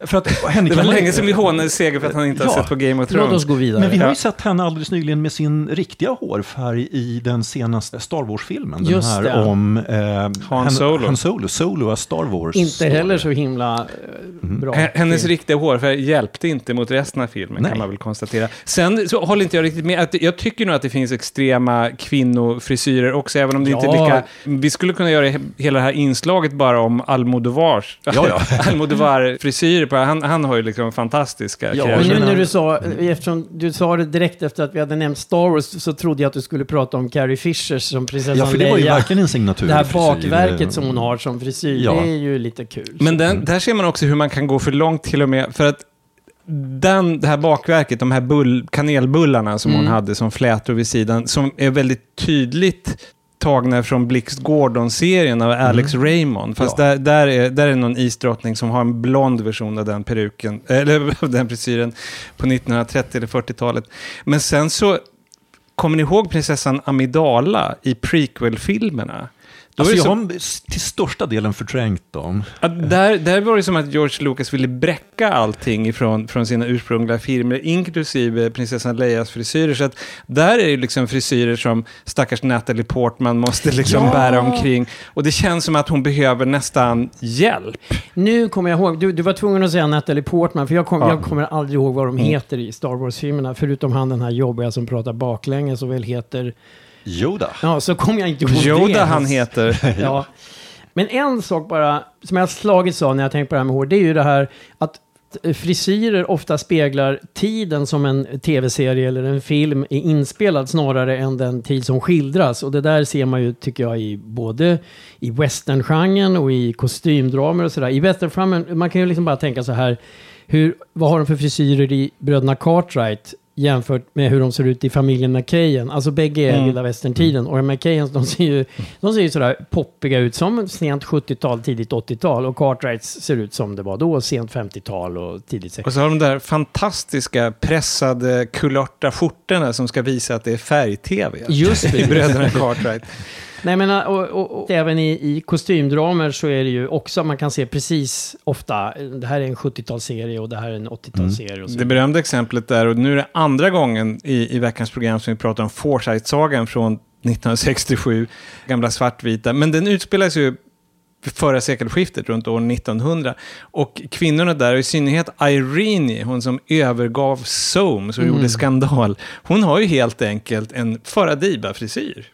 För att henne Det var länge sedan vi hånade seger för att han inte har Ja. sett på Game of Låt Thrones. oss gå vidare. Men vi har ju Ja. sett henne alldeles nyligen med sin riktiga hårfärg i den senaste Star Wars-filmen. Den Just här det. om eh, Han Solo. Han Solo, Solo, a Star Wars. Inte story. heller så himla Mm. bra. H- Hennes riktiga hårfärg hjälpte inte mot resten av filmen, Nej. kan man väl konstatera. Sen så håller inte jag riktigt med. Att jag tycker nog att det finns extrema kvinnofrisyrer också, även om det inte är Ja. lika... Vi skulle kunna göra he- hela det här inslaget bara om Almodovars. Ja, ja. Almodovar-frisyrer. på- Han, han har ju liksom fantastiska Ja, Men nu kreationer. när du sa, eftersom du sa det direkt efter att vi hade nämnt Star Wars, så trodde jag att du skulle prata om Carrie Fishers som prinsessan Ja, för det var ju Leia. verkligen en signatur. Det här bakverket som hon har som frisyr, Ja. det är ju lite kul. Men den, där ser man också hur man kan gå för långt till och med. För att den, det här bakverket, de här bull, kanelbullarna som hon Mm. hade som flätor vid sidan, som är väldigt tydligt tagna från Blixt Gordon-serien av Alex Raymond. Fast Ja. där, där, är, där är någon isdrottning som har en blond version av den peruken, eller av den frisyren på 1930 eller 40-talet. Men sen så, kommer ni ihåg prinsessan Amidala i prequel-filmerna? Då Alltså jag så- har till största delen förträngt dem. Ja, där, där var det som att George Lucas ville bräcka allting ifrån, från sina ursprungliga filmer, inklusive prinsessan Leias frisyrer. Så att där är det liksom frisyrer som stackars Natalie Portman måste liksom Ja! bära omkring. Och det känns som att hon behöver nästan hjälp. Nu kommer jag ihåg, du, du var tvungen att säga Natalie Portman, för jag, kom, Ja. jag kommer aldrig ihåg vad de Mm. heter i Star Wars-filmerna, förutom han den här jobbiga som pratar baklänges och väl heter... Yoda. Ja, så kommer jag inte ihåg det. Yoda han heter. ja. Men en sak bara, som jag slagits av när jag tänkt på det här med hår, det är ju det här att frisyrer ofta speglar tiden som en tv-serie eller en film är inspelad snarare än den tid som skildras. Och det där ser man ju, tycker jag, i både i westerngenren och i kostymdramer och sådär. I westerngenren, man kan ju liksom bara tänka så här, hur, vad har de för frisyrer i Bröderna Cartwright? Jämfört med hur de ser ut i familjen McKayen. Alltså bägge är Mm. vilda västern-tiden. Och McKayens, de ser ju de ser ju sådär poppiga ut som sent 70-tal, tidigt 80-tal. Och Cartwrights ser ut som det var då, sent 50-tal och tidigt 60-tal. Och så har de där fantastiska pressade kulörta skjortorna som ska visa att det är färg-tv. Just det. I Bröderna Cartwright. Nej men och, och, och även i, i kostymdramer så är det ju också, man kan se precis ofta, det här är en 70-talsserie och det här är en 80-talsserie. och så Det berömda exemplet där, och nu är det andra gången i, i veckans program som vi pratar om Forsyth-sagan från 1967, gamla svartvita. Men den utspelas ju förra sekelskiftet, runt år 1900. Och kvinnorna där, och i synnerhet Irene, hon som övergav Soames och Mm. gjorde skandal, hon har ju helt enkelt en Faradiba-frisyr.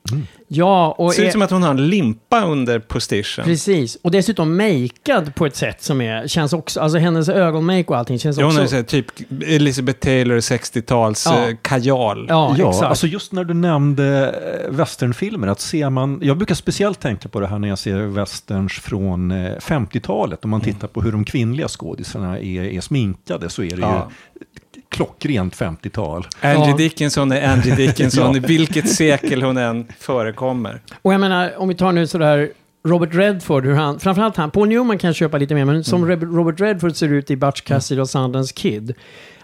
Ja, och Ser är- ut som att hon har en limpa under postichen. Precis, och dessutom makead på ett sätt som är, känns också, alltså hennes ögonmake och allting känns Ja, hon också... är så här, typ Elizabeth Taylor 60-tals Ja. eh, kajal. Ja, Ja, exakt. alltså just när du nämnde eh, westernfilmer, att ser man, jag brukar speciellt tänka på det här när jag ser westerns från eh, 50-talet, om man tittar på hur de kvinnliga skådisarna är, är sminkade så är det Ja. ju klockrent 50-tal. Angie Ja. Dickinson är Angie Dickinson Ja. i vilket sekel hon än förekommer. Och jag menar, om vi tar nu sådär Robert Redford, hur han, framförallt han, Paul Newman kan köpa lite mer, men som Reb- Robert Redford ser ut i Butch Cassidy och Sundance Kid.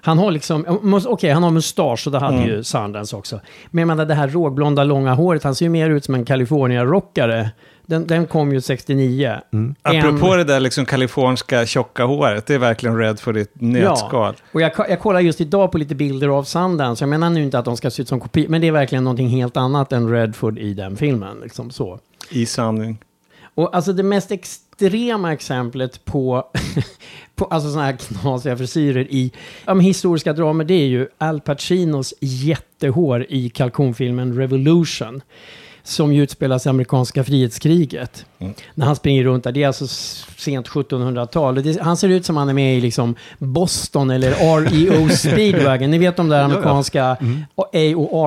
Han har liksom, mus- okej han har mustasch och det hade Mm. ju Sundance också. Men jag menar det här rågblonda långa håret, han ser ju mer ut som en California-rockare. Den, den kom ju 69. En- Apropå det där liksom kaliforniska tjocka håret, det är verkligen Redford i ett nötskal. Och jag, jag kollar just idag på lite bilder av Sundance. Jag menar nu inte att de ska se ut som kopior, men det är verkligen någonting helt annat än Redford i den filmen. Liksom så. I sanning. Och alltså det mest extrema extrema exemplet på, på alltså sådana här knasiga frisyrer i ja, men historiska dramer, det är ju Al Pacinos jättehår i kalkonfilmen Revolution. Som ju utspelas i amerikanska frihetskriget. När han springer runt där, det är alltså sent 1700-tal. Och det- Han ser ut som han är med i liksom Boston eller REO Speedwagon. Ni vet de där amerikanska A och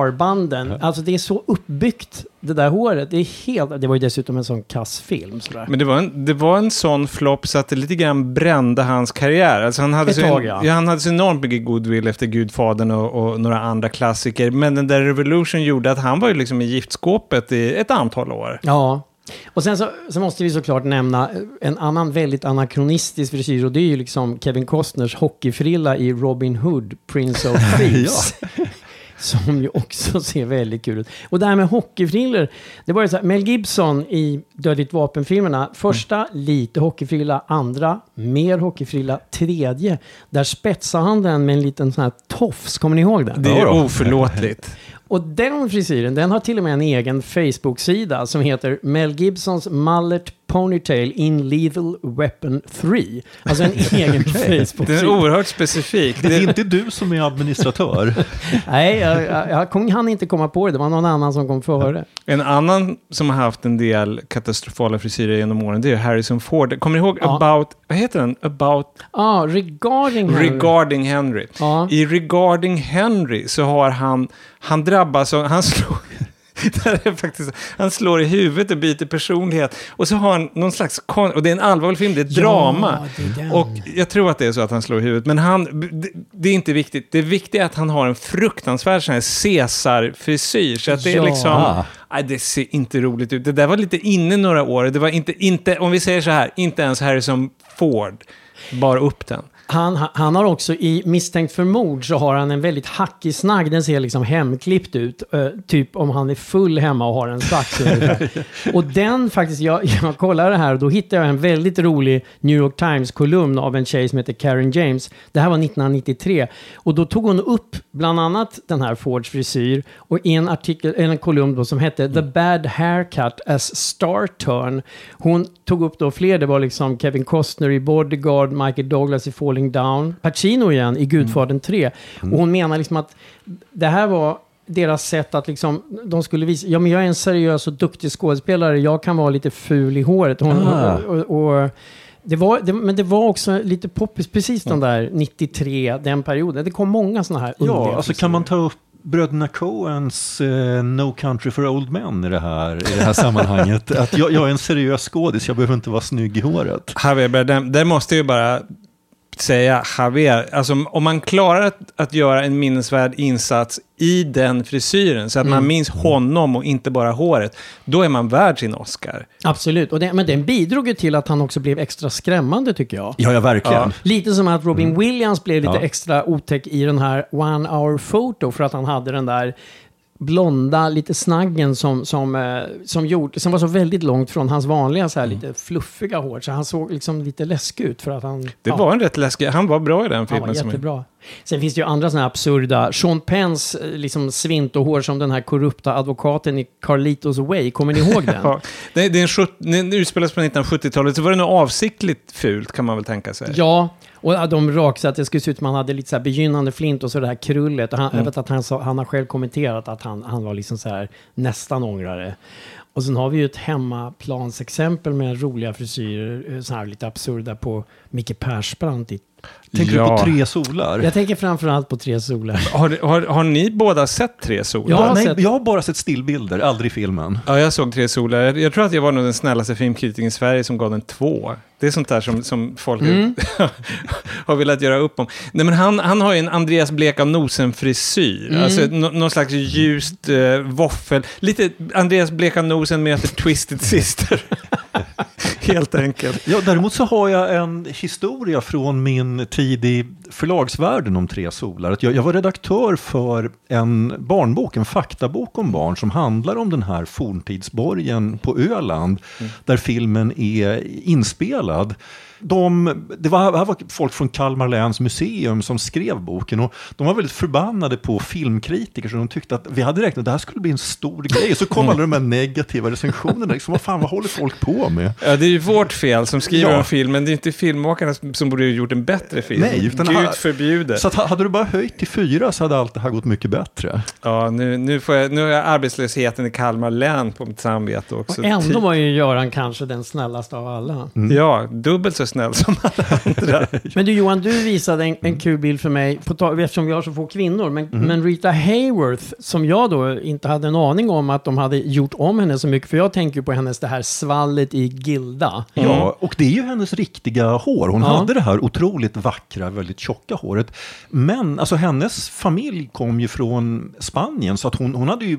R-banden. Alltså det är så uppbyggt, det där håret. Det är helt... Det var ju dessutom en sån kass film. Sådär. Men det var, en, det var en sån flopp så att det lite grann brände hans karriär. Alltså han, hade så tag, en, ja. han hade så enormt mycket goodwill efter Gudfadern och, och några andra klassiker. Men den där Revolution gjorde att han var ju liksom i giftskåpet i ett antal år. Ja. Och sen så, så måste vi såklart nämna en annan väldigt anakronistisk frisyr och det är ju liksom Kevin Costners hockeyfrilla i Robin Hood, Prince of Thieves. Som ju också ser väldigt kul ut. Och det här med hockeyfrillor, det var ju så här, Mel Gibson i Dödligt vapen-filmerna, första lite hockeyfrilla, andra mer hockeyfrilla, tredje, där spetsade han den med en liten sån här tofs, kommer ni ihåg den? Det är oförlåtligt. Och den frisyren, den har till och med en egen Facebook-sida som heter Mel Gibsons Mallert Ponytail in Lethal Weapon 3. Alltså en egen Facebook-sida. Den är oerhört specifik. Det är inte du som är administratör. Nej, jag, jag, jag kom, hann inte komma på det. Det var någon annan som kom före. En annan som har haft en del katastrofala frisyrer genom åren, det är Harrison Ford. Kommer ni ihåg Ja. About, vad heter den? About Ja, regarding Henry. Regarding Henry. Ja. I Regarding Henry så har han, han drabbas av, han slår, Där är faktiskt, han slår i huvudet och byter personlighet. Och så har han någon slags... Och det är en allvarlig film, det är ett Ja, drama. är. Och jag tror att det är så att han slår i huvudet. Men han, det, det är inte viktigt. Det viktiga är att han har en fruktansvärd sån här Caesar-frisyr. Så att det är Ja. liksom... Ah. Nej, det ser inte roligt ut. Det där var lite inne några år. Det var inte, inte, om vi säger så här, inte ens Harrison Ford bar upp den. Han, han- har också i Misstänkt för mord så har han en väldigt hackig snagg. Den ser liksom hemklippt ut. Eh, typ om han är full hemma och har en sax. Och den faktiskt, jag, jag kollade det här och då hittade jag en väldigt rolig New York Times-kolumn av en tjej som heter Karen James. Det här var 1993. Och då tog hon upp bland annat den här Fords frisyr och i en artikel, en kolumn då som hette The Bad Haircut as Star Turn. Hon tog upp då fler, det var liksom Kevin Costner i Bodyguard, Michael Douglas i Falling Down, Pacino igen i Gudfadern 3. Och hon menar liksom att det här var deras sätt att liksom, de skulle visa, ja men jag är en seriös och duktig skådespelare, jag kan vara lite ful i håret. Hon, Ah. och, och, och, det var, det, men det var också lite poppis, precis den där 93, den perioden. Det kom många sådana här Ja, alltså kan man ta upp bröderna Coens eh, No Country for Old Men i det här, i det här sammanhanget? Att jag, jag är en seriös skådis, jag behöver inte vara snygg i håret. Bardem, där måste ju bara säga Javier, alltså om man klarar att, att göra en minnesvärd insats i den frisyren, så att man minns honom och inte bara håret, då är man värd sin Oscar. Absolut, och det, men den bidrog ju till att han också blev extra skrämmande tycker jag. Ja, ja verkligen. Ja. Lite som att Robin Williams blev lite Ja. extra otäck i den här One Hour Photo för att han hade den där blonda, lite snaggen som, som, eh, som, gjorde, som var så väldigt långt från hans vanliga så här lite fluffiga hår. Så han såg liksom lite läskig ut för att han... Det ja, var en rätt läskig, han var bra i den han filmen. var som- jättebra. Sen finns det ju andra sådana här absurda, Sean Penns eh, liksom svintohår som den här korrupta advokaten i Carlitos Way. Kommer ni ihåg den? Ja, det, är en den utspelas på 1970-talet, så var det nog avsiktligt fult kan man väl tänka sig. Ja, och de raksatte, det skulle se ut som han hade lite så här begynnande flint och så det här krullet. Och han, Jag vet att han, han har själv kommenterat att han, han var liksom så här nästan ångrare. Och sen har vi ju ett hemmaplansexempel med roliga frisyrer, eh, så här lite absurda på Micke Persbrandt. I, Tänker Ja. du på Tre solar? jag tänker framförallt på Tre solar. Har, har, har ni båda sett Tre solar? Ja. Ja, jag har nej, sett- jag har bara sett stillbilder, aldrig filmen. Ja, jag såg Tre solar. Jag, jag tror att jag var nog den snällaste filmkritiken i Sverige som gav den två. Det är sånt där som, som folk Mm. har velat göra upp om. Nej, men han, han har ju en Andreas Bleka Nosen-frisyr. Mm. Alltså nå- någon slags ljust eh, våffel. Lite Andreas Bleka Nosen möter Twisted Sister. Helt enkelt. Ja, däremot så har jag en historia från min tid i förlagsvärlden om Tre solar. Att jag, jag var redaktör för en barnbok, en faktabok om barn som handlar om den här forntidsborgen på Öland, där filmen är inspelad. De, det var, här var folk från Kalmar läns museum som skrev boken och de var väldigt förbannade på filmkritiker så de tyckte att vi hade räknat att det här skulle bli en stor grej. Så kom alla de här negativa recensionerna. Liksom, vad fan, vad håller folk på med? Ja, det är ju vårt fel som skriver Ja. om filmen. Det är inte filmmakarna som- som borde ha gjort en bättre film. Nej, utan Gud ha- förbjude. Så att, hade du bara höjt till fyra så hade allt det här gått mycket bättre. Ja, nu, nu, får jag, nu har jag arbetslösheten i Kalmar län på mitt samvete också. Och ändå Ty- var ju Göran kanske den snällaste av alla. Ja, dubbelt så snäll som alla andra. Men du Johan, du visade en, en kul bild för mig, på eftersom vi har så få kvinnor. Men, Mhm. men Rita Hayworth, som jag då inte hade en aning om att de hade gjort om henne så mycket. För jag tänker ju på hennes det här svallet i Gilda. Ja, och det är ju hennes riktiga hår. Hon Ja. hade det här otroligt vackra, väldigt tjocka tjocka håret. Men alltså hennes familj kom ju från Spanien så att hon, hon hade ju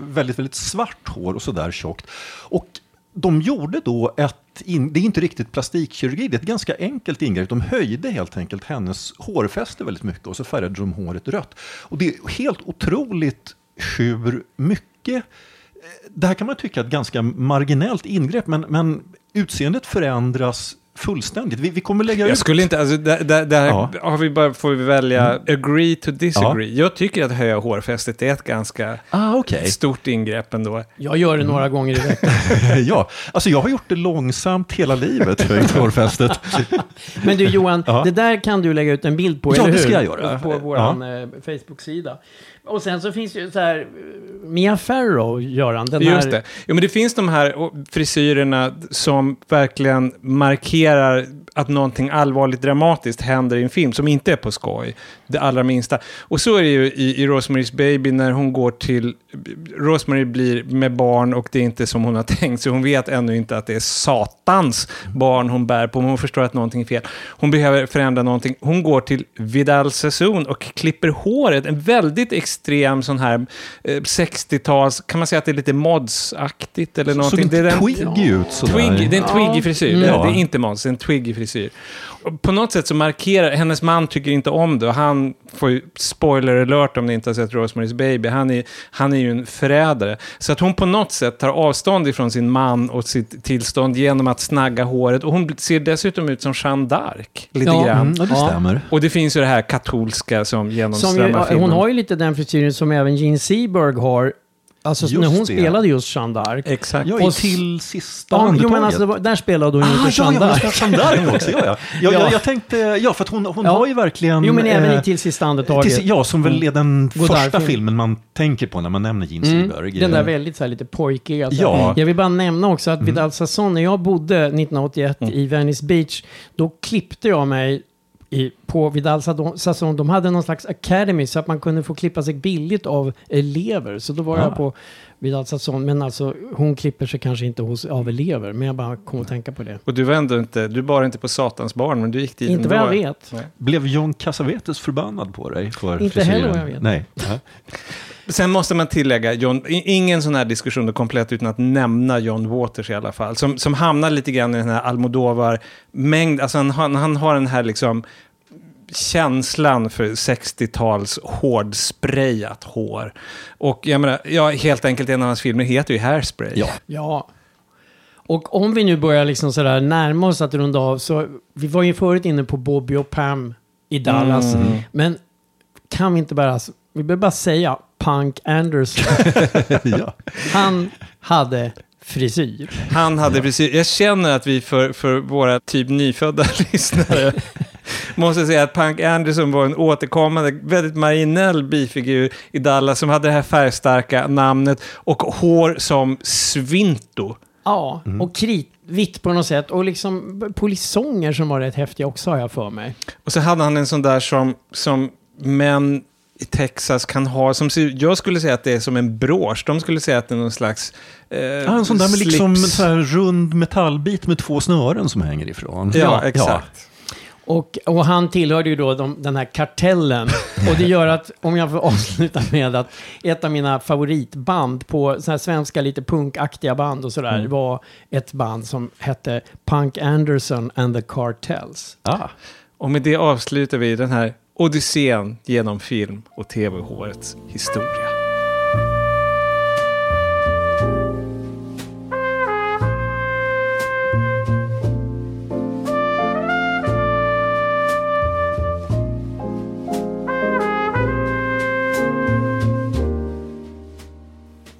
väldigt, väldigt svart hår och sådär tjockt. Och de gjorde då ett, in, det är inte riktigt plastikkirurgi, det är ett ganska enkelt ingrepp. De höjde helt enkelt hennes hårfäste väldigt mycket och så färgade de håret rött. Och det är helt otroligt hur mycket eh, det här kan man tycka är ett ganska marginellt ingrepp, men, men utseendet förändras fullständigt. Vi, vi kommer lägga Jag ut... skulle inte, alltså där, där, där Ja. har vi bara, får vi välja agree to disagree. Ja. Jag tycker att höja hårfästet är ett ganska Ah, okej. stort ingrepp ändå. Jag gör det några gånger i veckan. ja, alltså jag har gjort det långsamt hela livet, höjt hårfästet. Men du Johan, Ja. det där kan du lägga ut en bild på, Ja, eller det hur? ska jag göra. På vår Ja. Facebook-sida. Och sen så finns ju så här, eh, Mia Farrow, Göran, den Just här... det. Jo, men det finns de här frisyrerna som verkligen markerar att någonting allvarligt dramatiskt händer i en film som inte är på skoj. Det allra minsta. Och så är det ju i, i Rosemary's Baby när hon går till... Rosemary blir med barn och det är inte som hon har tänkt. Så hon vet ännu inte att det är satans barn hon bär på. Men hon förstår att någonting är fel. Hon behöver förändra någonting. Hon går till Vidal Sassoon och klipper håret. En väldigt extrem sån här eh, 60-tals... Kan man säga att det är lite mods-aktigt eller någonting? Såg det är inte den- twiggy ut sådär? Twig, det är en twiggy frisyr. Det, Ja. det är inte Måns, det är en twiggy frisyr. Och På något sätt så markerar, hennes man tycker inte om det och han får ju, spoiler alert om ni inte har sett Rosemary's Baby, han är, han är ju en förrädare. Så att hon på något sätt tar avstånd ifrån sin man och sitt tillstånd genom att snagga håret. Och hon ser dessutom ut som Jeanne d'Arc, lite Ja, grann. Mm, ja, det stämmer. Och det finns ju det här katolska som Som ju, genomströmmar filmen. hon har ju lite den frisyren som även Gene Seberg har. Alltså Just när hon det. spelade just Jeanne d'Arc. Exakt. Ja, Och till sista Ja, jo, andetaget. men alltså, var- där spelade hon ju Ah, inte ja, Jeanne ja, d'Arc. spelar Jeanne d'Arc också. Ja, ja. Jag, Ja. Jag, jag tänkte, ja, för att hon, hon Ja. har ju verkligen... Jo, men även eh, i Till sista andetaget. till, ja, som väl är den Godard-film. första filmen man tänker på när man nämner Gene Mm, Seberg. den där Eh, väldigt så här, lite pojkiga. så här. Ja. Jag vill bara nämna också att Vidal Sassoon, när jag bodde 1981 i Venice Beach, då klippte jag mig i, på Vidal Sassoon. De hade någon slags academy så att man kunde få klippa sig billigt av elever. Så då var Ah. jag på Vidal Sassoon. Men alltså, hon klipper sig kanske inte hos, av elever. Men jag bara kom att tänka på det. Och du var ändå inte, du bar inte på satans barn, men du gick dit Inte vad jag vet. Nej. Blev John Cassavetes förbannad på dig för Inte frisyren? heller vad jag vet. Nej. Sen måste man tillägga, John, ingen sån här diskussion är komplett utan att nämna John Waters i alla fall. Som, som hamnar lite grann i den här Almodovar-mängd. Alltså han, han, han har den här liksom känslan för 60-tals hårdsprayat hår. Och jag menar, ja, helt enkelt en av hans filmer heter ju Hairspray. Ja. Ja. Och om vi nu börjar liksom sådär närma oss att runda av så vi var ju förut inne på Bobby och Pam i Dallas. Mm. Men kan vi inte bara, vi behöver bara säga Punk Anderson. ja. Han hade frisyr. Han hade precis, jag känner att vi för, för våra typ nyfödda lyssnare måste säga att Punk Anderson var en återkommande, väldigt marginell bifigur i Dallas som hade det här färgstarka namnet och hår som svinto. Ja, Mm. och kritvitt på något sätt. Och liksom polisonger som var rätt häftiga också har jag för mig. Och så hade han en sån där som, som män i Texas kan ha, som jag skulle säga att det är som en brosch, de skulle säga att det är någon slags eh, Ja, en sån där med liksom slips. så här rund metallbit med två snören som hänger ifrån. Ja, exakt. Och, och han tillhörde ju då de, den här kartellen. Och det gör att, om jag får avsluta med att ett av mina favoritband på så här svenska lite punkaktiga band och sådär Mm. var ett band som hette Punk Anderson and the Cartels. Ah. Och med det avslutar vi den här odyssén genom film och tv-hårets historia.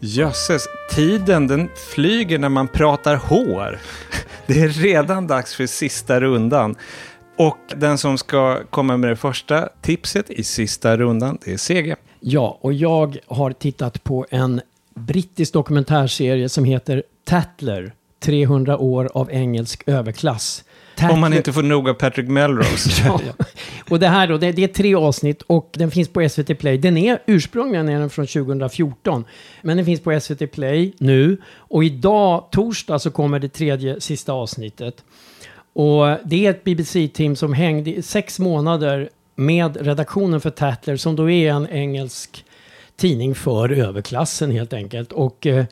Jösses, tiden den flyger när man pratar hår. Det är redan dags för sista rundan. Och den som ska komma med det första tipset i sista rundan, det är CG. Ja, och jag har tittat på en brittisk dokumentärserie som heter Tatler. 300 år av engelsk överklass. Om man inte får nog av Patrick Melrose. Ja. Och det här då, det, det är tre avsnitt och den finns på SVT Play. Den är ursprungligen är den från 2014. Men den finns på SVT Play nu. Och idag, torsdag, så kommer det tredje, sista avsnittet. Och det är ett BBC-team som hängde i sex månader med redaktionen för Tatler, som då är en engelsk tidning för överklassen helt enkelt. Och eh,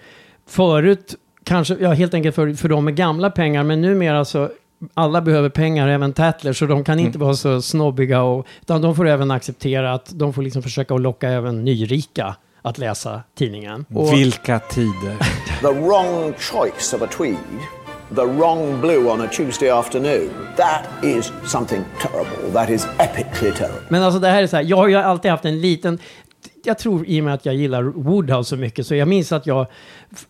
förut, kanske, ja helt enkelt för, för de med gamla pengar, men numera så alla behöver pengar, även Tatler, så de kan inte vara så snobbiga. Och, utan de får även acceptera att de får liksom försöka att locka även nyrika att läsa tidningen. Och, Vilka tider. The wrong choice of a tweed, the wrong blue on a Tuesday afternoon, that is something terrible. That is epically terrible. Men alltså det här är så här, jag har ju alltid haft en liten jag tror i och med att jag gillar Woodhouse så mycket, så jag minns att jag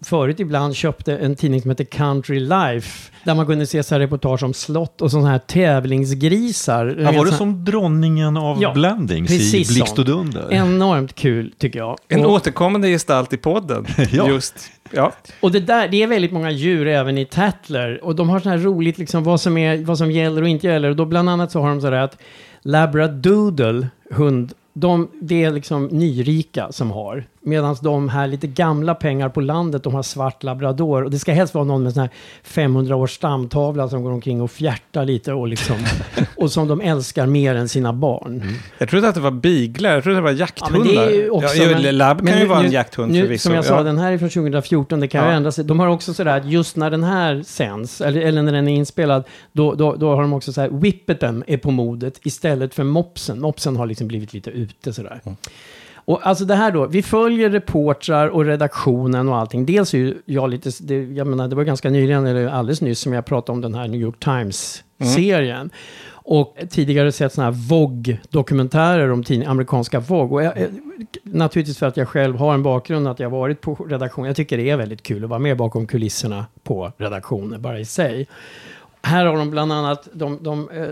förut ibland köpte en tidning som heter Country Life, där man kunde se så här reportage om slott och sådana här tävlingsgrisar. Ja, var det som dronningen av Ja, Blandings i precis Blixt och Dunder? Enormt kul, tycker jag. En Och- återkommande gestalt i podden. Ja. Just, ja. Och det, där, det är väldigt många djur även i Tattler. Och de har så här roligt, liksom, vad, som är, vad som gäller och inte gäller. Och då bland annat så har de så där att Labradoodle, hund, de, det är liksom nyrika som har. Medan de här lite gamla pengar på landet, de har svart labrador. Och det ska helst vara någon med sån här 500 års stamtavla som går omkring och fjärtar lite och liksom. och som de älskar mer än sina barn. Jag trodde att det var biglar, jag trodde det var Ja, jakthundar. men det är ju också, ja, ju, men- lab kan men ju vara en jakthund nu, förvisso. Som jag sa, ja. den här är från 2014, det kan ju Ja. ändra sig. De har också sådär att just när den här sänds, eller, eller när den är inspelad, då, då, då har de också så här, Whippeten är på modet istället för Mopsen. Mopsen har liksom blivit lite ute sådär. Och alltså det här då, vi följer reportrar och redaktionen och allting. Dels är ju jag lite, det, jag menar det var ganska nyligen, eller alldeles nyss, som jag pratade om den här New York Times-serien. Och tidigare sett sådana här Vogue-dokumentärer om tidning, amerikanska Vogue. Och jag, eh, naturligtvis för att jag själv har en bakgrund, att jag varit på redaktion. Jag tycker det är väldigt kul att vara med bakom kulisserna på redaktioner, bara i sig. Här har de bland annat, de, de eh,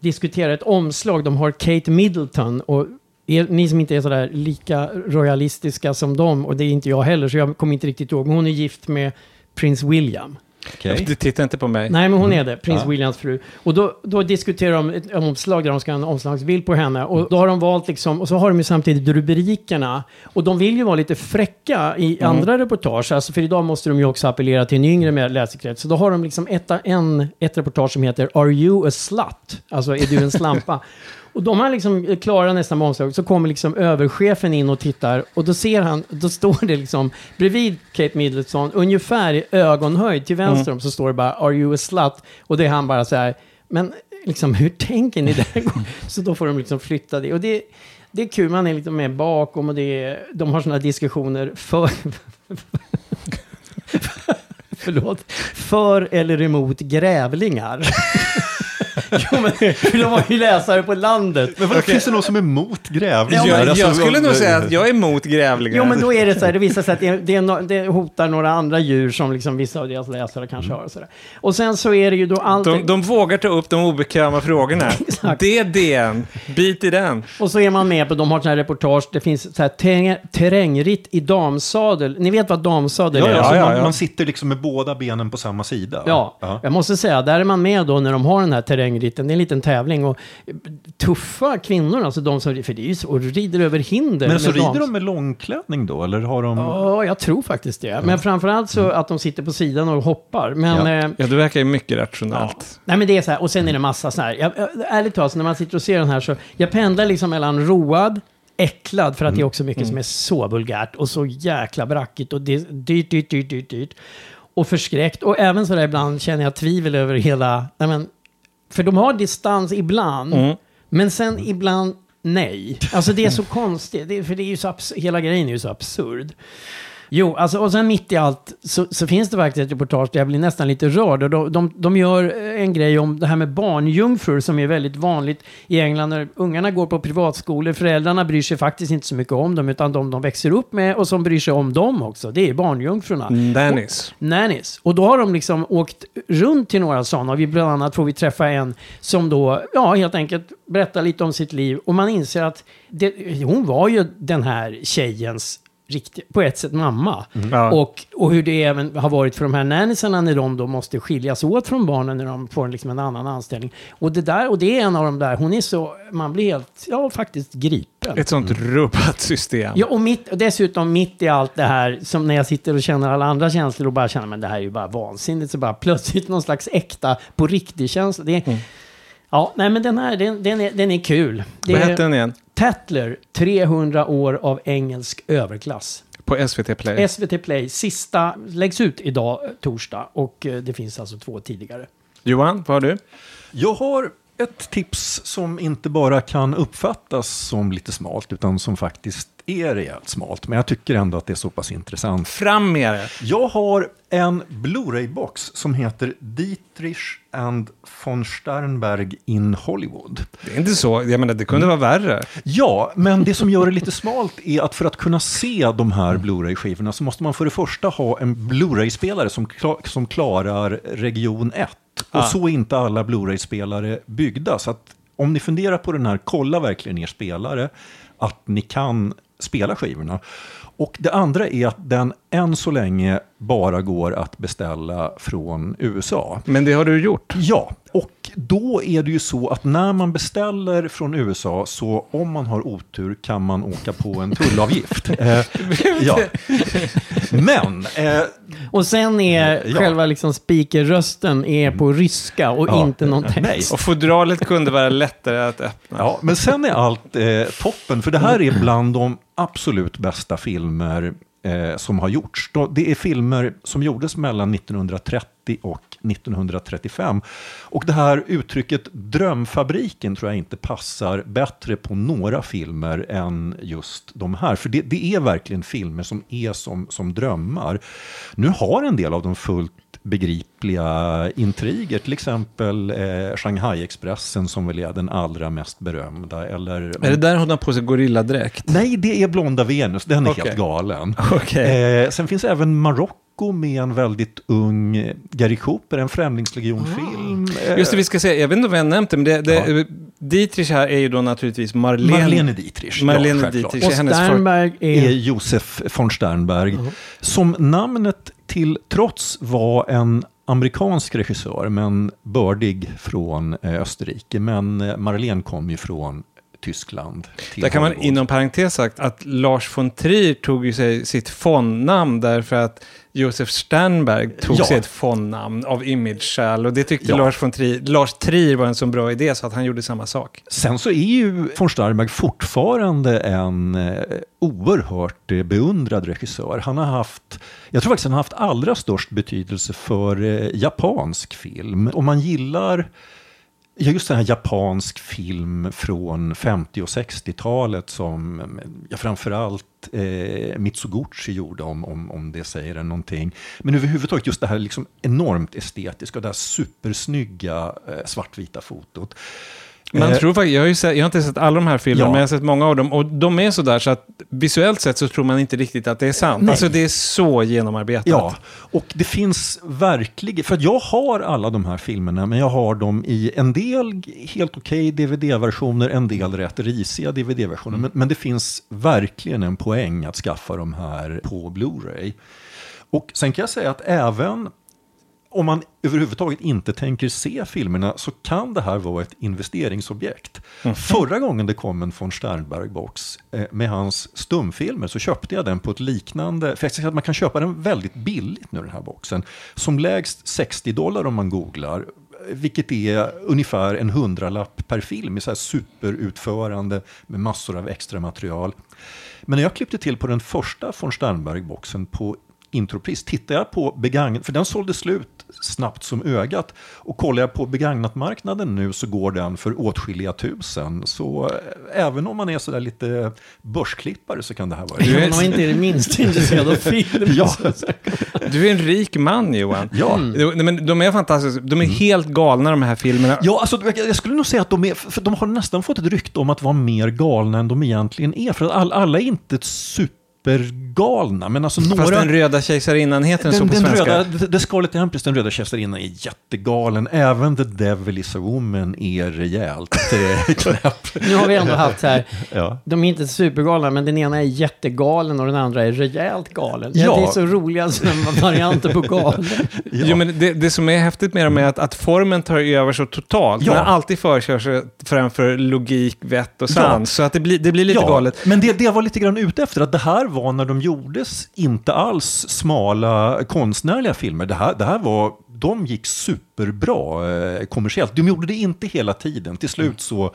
diskuterar ett omslag, de har Kate Middleton och er, ni som inte är sådär lika royalistiska som dem, och det är inte jag heller, så jag kommer inte riktigt ihåg, men hon är gift med prins William. Du tittar inte på mig. Nej, men hon är det. Prins Ja. Williams fru. Och då, då diskuterar de ett omslag där de ska ha en omslagsbild på henne. Och då har de valt liksom, och så har de ju samtidigt rubrikerna. Och de vill ju vara lite fräcka i Mm. andra reportage. Alltså för idag måste de ju också appellera till en yngre med läsekrets. Så då har de liksom ett, en, ett reportage som heter Are you a slut? Alltså, är du en slampa? Och de har liksom klara nästan med omslaget. Så kommer liksom överchefen in och tittar. Och då ser han, då står det liksom bredvid Kate Middleton, ungefär i ögonhöjd till vänster om, så står det bara Are you a slut? Och det är han bara så här, men liksom hur tänker ni där? så då får de liksom flytta det. Och det, det är kul, man är lite med bakom och det de har sådana diskussioner för... Förlåt. För eller emot grävlingar. jo, men för de ju läsare på landet. Men vadå, finns det någon som är emot grävlingar? Jag, Alltså, jag skulle nog säga att jag är emot grävlingar. Jo, men då är det så här, det visar sig att det, det, no, det hotar några andra djur som liksom vissa av deras läsare kanske har. Och, så där. och sen så är det ju då allt... de, de vågar ta upp de obekväma frågorna. Det är DN. Bit i den. Och så är man med på, de har sådana här reportage, det finns så här terräng, terrängritt i damsadel. Ni vet vad damsadel Ja, är? ja, alltså ja, man, ja. man sitter liksom med båda benen på samma sida. Ja, jag måste säga, där är man med då när de har den här terrängritten. Det är en liten tävling och tuffa kvinnor, alltså de som, för det är ju så, och rider över hinder. Men så rider dams- de med långklänning då, eller har de... Ja, jag tror faktiskt det. Men framförallt så att de sitter på sidan och hoppar. Men, Ja. eh, Ja, det verkar ju mycket rationellt. Nej men det är så här, och sen är det massa så här. Jag, jag, ärligt talat, så när man sitter och ser den här så, jag pendlar liksom mellan road, äcklad, för att det är också mycket som är så vulgärt och så jäkla brackigt och det är dyrt, dyrt, dyrt, dyrt, dyrt. Och förskräckt. Och även så där ibland känner jag tvivel över hela, nej men, för de har distans ibland, Mm. men sen ibland nej. Alltså det är så konstigt, det, för det är ju så hela grejen är ju så absurd. Jo, alltså, och sen mitt i allt så, så finns det faktiskt ett reportage där jag blir nästan lite rörd. Och de, de, de gör en grej om det här med barnjungfrur som är väldigt vanligt i England när ungarna går på privatskolor. Föräldrarna bryr sig faktiskt inte så mycket om dem, utan de de växer upp med och som bryr sig om dem också, det är barnjungfrurna. Nannies. Nannies. Och då har de liksom åkt runt till några sådana. Vi bland annat får vi träffa en som då, ja, helt enkelt berättar lite om sitt liv. Och man inser att det, hon var ju den här tjejens riktigt, på ett sätt mamma. Ja. Och, och hur det även har varit för de här nannisarna när de då måste skiljas åt från barnen när de får liksom en annan anställning. Och det där, och det är en av de där, hon är så, man blir helt, ja faktiskt gripen. Ett sånt rubbat system. Ja, och, mitt, och dessutom mitt i allt det här, som när jag sitter och känner alla andra känslor och bara känner, men det här är ju bara vansinnigt, så bara plötsligt någon slags äkta, på riktig känsla. Det är, Ja, nej men den här, den, den, är, den är kul. Det Vad hette den igen? Tattler, 300 år av engelsk överklass. På SVT Play. SVT Play, sista, läggs ut idag, eh, torsdag, och eh, det finns alltså två tidigare. Johan, vad har du? Jag har ett tips som inte bara kan uppfattas som lite smalt, utan som faktiskt är rejält smalt, men jag tycker ändå att det är så pass intressant. Fram med det! Jag har en Blu-ray-box som heter Dietrich and von Sternberg in Hollywood. Det är inte så, jag menar det kunde vara värre. Ja, men det som gör det lite smalt är att för att kunna se de här Blu-ray-skivorna så måste man för det första ha en Blu-ray-spelare som, kla- som klarar region 1. Och Ah. så är inte alla Blu-ray-spelare byggda. Så att om ni funderar på den här, kolla verkligen er spelare, att ni kan spela skivorna. Och det andra är att den än så länge bara går att beställa från USA. Men det har du gjort. Ja, och då är det ju så att när man beställer från USA så om man har otur kan man åka på en tullavgift. eh, ja. Men... Eh, Och sen är Ja. själva liksom speakerrösten är på ryska och Ja. inte någon Nej. text. Och fodralet kunde vara lättare att öppna. Ja, men sen är allt eh, toppen, för det här är bland de absolut bästa filmer eh, som har gjorts. Då- Det är filmer som gjordes mellan 1930 och 1935. Och det här uttrycket drömfabriken tror jag inte passar bättre på några filmer än just de här. För det, det är verkligen filmer som är som, som drömmar. Nu har en del av dem fullt begripliga intriger, till exempel eh, Shanghai-expressen som väl är den allra mest berömda. Eller, Är det där hon har på sig gorilladräkt? Nej, det är Blonda Venus, den är Okej. helt galen. Okej. Eh, sen finns även Marocko med en väldigt ung eh, Gary Cooper, en Främlingslegionfilm. Eh, Just det, vi ska säga, jag vet inte om har nämnt det, men det, det, Dietrich här är ju då naturligtvis Marlene, Marlene Dietrich. Marlene ja. Dietrich, Och Sternberg är är... Josef von Sternberg. Som namnet till trots var en amerikansk regissör, men bördig från eh, Österrike. Men eh, Marlene kom ju från Tyskland. Där kan man Hollywood. inom parentes sagt att Lars von Trier tog ju sig sitt fondnamn därför att Josef Sternberg tog Ja. sig ett fondnamn av image-skäl och det tyckte Ja. Lars von Trier, Lars Trier var en så bra idé så att han gjorde samma sak. Sen så är ju von Starnberg fortfarande en eh, oerhört eh, beundrad regissör. Han har haft, jag tror faktiskt han har haft allra störst betydelse för eh, japansk film. Om man gillar just den här japansk film från 50 och 60-talet som ja, framförallt eh, Mitsuguchi gjorde, om, om, om det säger en någonting. Men överhuvudtaget just det här liksom enormt estetiska och det här supersnygga eh, svartvita fotot. Man Eh, tror faktiskt, jag har, ju sett, jag har inte sett alla de här filmerna, Ja. men jag har sett många av dem. Och de är sådär så att visuellt sett så tror man inte riktigt att det är sant. Nej. Alltså det är så genomarbetat. Ja, och det finns verkligen, för jag har alla de här filmerna, men jag har dem i en del helt okej DVD-versioner, en del rätt risiga DVD-versioner. Men, men det finns verkligen en poäng att skaffa de här på Blu-ray. Och sen kan jag säga att även om man överhuvudtaget inte tänker se filmerna så kan det här vara ett investeringsobjekt. Förra gången det kom en von Sternberg-box eh, med hans stumfilmer så köpte jag den på ett liknande, för jag ska att man kan köpa den väldigt billigt nu den här boxen. Som lägst 60 dollar om man googlar, vilket är ungefär en hundralapp per film i så här superutförande med massor av extra material. Men när jag klippte till på den första von Sternberg-boxen på intropris tittade jag på begagnat, för den sålde slut snabbt som ögat. Och kollar jag på begagnatmarknaden nu så går den för åtskilliga tusen. Så eh, även om man är sådär lite börsklippare så kan det här vara... Du är- man inte är det minst intresserad av film. Ja. Du är en rik man Johan. Ja. Nej, Men de är fantastiska. De är helt galna de här filmerna. Ja, alltså, jag- skulle nog säga att de, är, för de har nästan fått ett rykte om att vara mer galna än de egentligen är. För att all, alla är inte supergalna, men alltså några... Fast den röda kejsarinnan heter den, så Den, på den svenska. röda, The Scarlet Empress, den röda kejsarinnan, är jättegalen. Även The Devil is a Woman är rejält eh, knäpp. Nu har vi ändå haft så här, Ja. de är inte supergalna, men den ena är jättegalen och den andra är rejält galen. Ja. Ja. Det är så roliga varianter på galen. Jo, men det, det som är häftigt med dem är att, att formen tar över så totalt. Ja. Man har alltid förkör sig framför logik, vett och Ja. sans. Så att det blir, det blir lite Ja, galet. Men det, det jag var lite grann ute efter, att det här var var när de gjordes inte alls smala konstnärliga filmer. Det här, det här var, de gick superbra eh, kommersiellt. De gjorde det inte hela tiden. Till slut så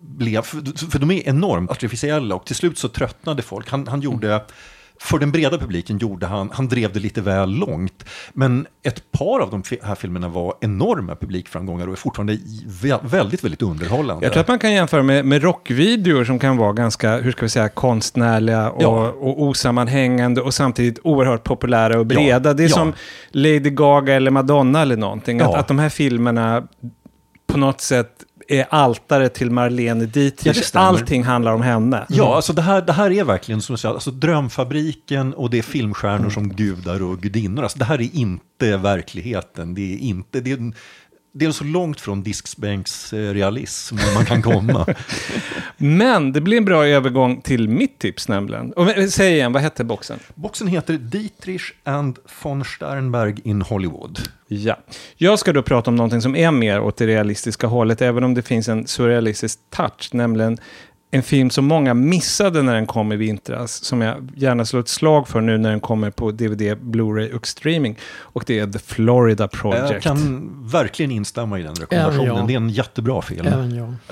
blev, för, för de är enormt artificiella och till slut så tröttnade folk. Han, han gjorde mm för den breda publiken gjorde han, han drev det lite väl långt. Men ett par av de här filmerna var enorma publikframgångar och är fortfarande väldigt, väldigt underhållande. Jag tror att man kan jämföra med, med rockvideor som kan vara ganska, hur ska vi säga, konstnärliga och, Ja. och osammanhängande och samtidigt oerhört populära och breda. Ja, Det är ja. som Lady Gaga eller Madonna eller någonting. Att, att de här filmerna på något sätt är altare till Marlene Ja, Dietrich. stämmer. Allting handlar om henne. Ja, alltså det här, det här är verkligen som jag säger, alltså drömfabriken och det är filmstjärnor som gudar och gudinnor. Alltså det här är inte verkligheten. Det är, inte, det är, det är så långt från diskbänksrealism man kan komma. Men det blir en bra övergång till mitt tips nämligen. Och, säg igen, vad hette boxen? Boxen heter Dietrich and von Sternberg in Hollywood. Ja. Jag ska då prata om någonting som är mer åt det realistiska hållet, även om det finns en surrealistisk touch, nämligen en film som många missade när den kom i vintras, som jag gärna slår ett slag för nu när den kommer på DVD, Blu-ray och streaming. Och det är The Florida Project. Jag kan verkligen instämma i den rekommendationen. Det är en jättebra film.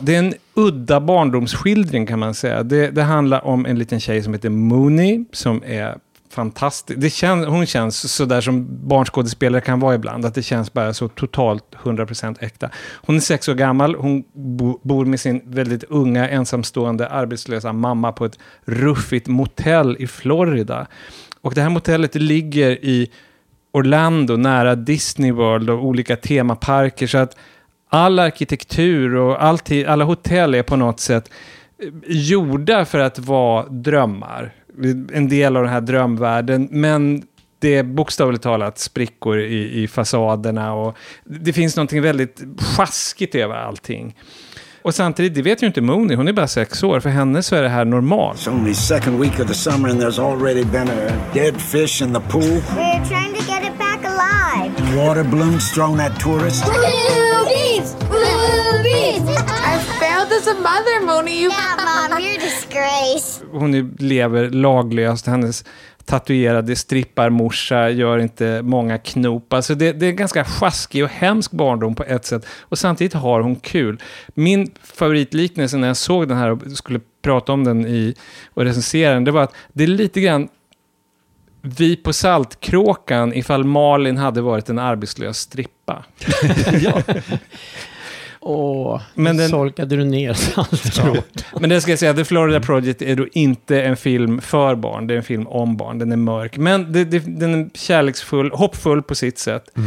Det är en udda barndomsskildring kan man säga. Det, det handlar om en liten tjej som heter Mooney, som är fantastisk. Det känns, hon känns sådär som barnskådespelare kan vara ibland, att det känns bara så totalt 100% äkta. Hon är sex år gammal, hon bo, bor med sin väldigt unga ensamstående arbetslösa mamma på ett ruffigt motell i Florida. Och det här motellet det ligger i Orlando, nära Disney World och olika temaparker. Så att all arkitektur och alltid, alla hotell är på något sätt gjorda för att vara drömmar. En del av den här drömvärlden. Men det är bokstavligt talat sprickor i, i fasaderna och det finns någonting väldigt sjaskigt över allting. Och samtidigt, det vet ju inte Mooney, hon är bara sex år, för henne så är det här normalt. It's only second week of the summer and there's already been a dead fish in the pool. We're trying to get it back alive. Water balloons thrown at tourists. You Yeah, Mom, you're a disgrace. hon är- lever laglöst, hennes tatuerade stripparmorsa gör inte många knop. Alltså det, det är en ganska sjaskig och hemsk barndom på ett sätt. Och samtidigt har hon kul. Min favoritliknelse när jag såg den här och skulle prata om den i, och recensera den, det var att det är lite grann vi på Saltkråkan ifall Malin hade varit en arbetslös strippa. ja. Åh, Men den- solkade du ner saltkråkan. Men det ska jag säga, The Florida Project är då inte en film för barn, det är en film om barn. Den är mörk, men det, det, den är kärleksfull, hoppfull på sitt sätt. Eh,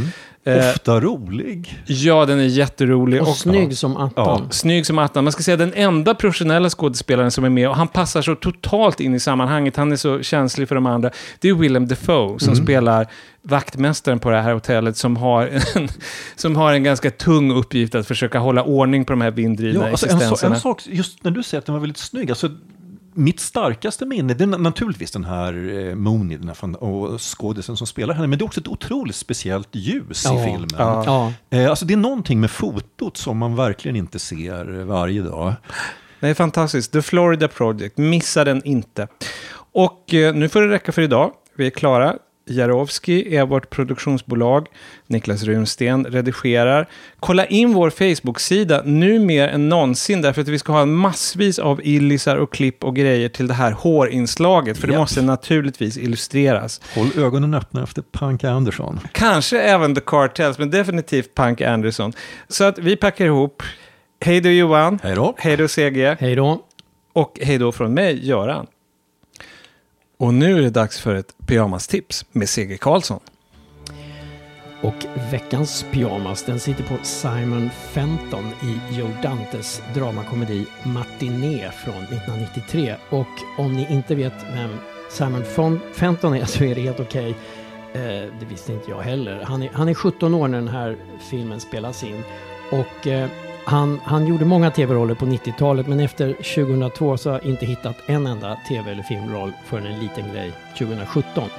Ofta rolig. Ja, den är jätterolig. Och snygg som attan. Ja, snygg som attan. Man ska säga den enda professionella skådespelaren som är med, och han passar så totalt in i sammanhanget, han är så känslig för de andra, det är Willem Dafoe som Mm. spelar vaktmästaren på det här hotellet som har, en, som har en ganska tung uppgift att försöka hålla ordning på de här vinddrivna Ja, alltså en, så, existenserna. en sak, just när du säger att den var väldigt snygg, alltså, mitt starkaste minne, det är naturligtvis den här eh, Mooney, den här fan, och skådisen som spelar henne, men det är också ett otroligt speciellt ljus Ja, i filmen. ja. Eh, alltså det är någonting med fotot som man verkligen inte ser varje dag. Det är fantastiskt. The Florida Project. Missa den inte. Och eh, nu får det räcka för idag. Vi är klara. Jarowski är vårt produktionsbolag. Niklas Runsten redigerar. Kolla in vår Facebook-sida nu mer än någonsin därför att vi ska ha massvis av illisar och klipp och grejer till det här hårinslaget. För det Japp. måste naturligtvis illustreras. Håll ögonen öppna efter Punk Anderson. Kanske även The Cartels, men definitivt Punk Anderson. Så att vi packar ihop. Hej då Johan. Hej då. Hej då CG. Hej då. Och hej då från mig, Göran. Och nu är det dags för ett pyjamastips med CG Karlsson. Och veckans pyjamas den sitter på Simon Fenton i Joe Dantes dramakomedi Matiné från 1993. Och om ni inte vet vem Simon Fenton är så är det helt okej. Eh, det visste inte jag heller. Han är, han är 17 år när den här filmen spelas in. Och eh, han, han gjorde många tv-roller på 90-talet men efter 2002 så har jag inte hittat en enda tv eller filmroll förrän en liten grej 2017.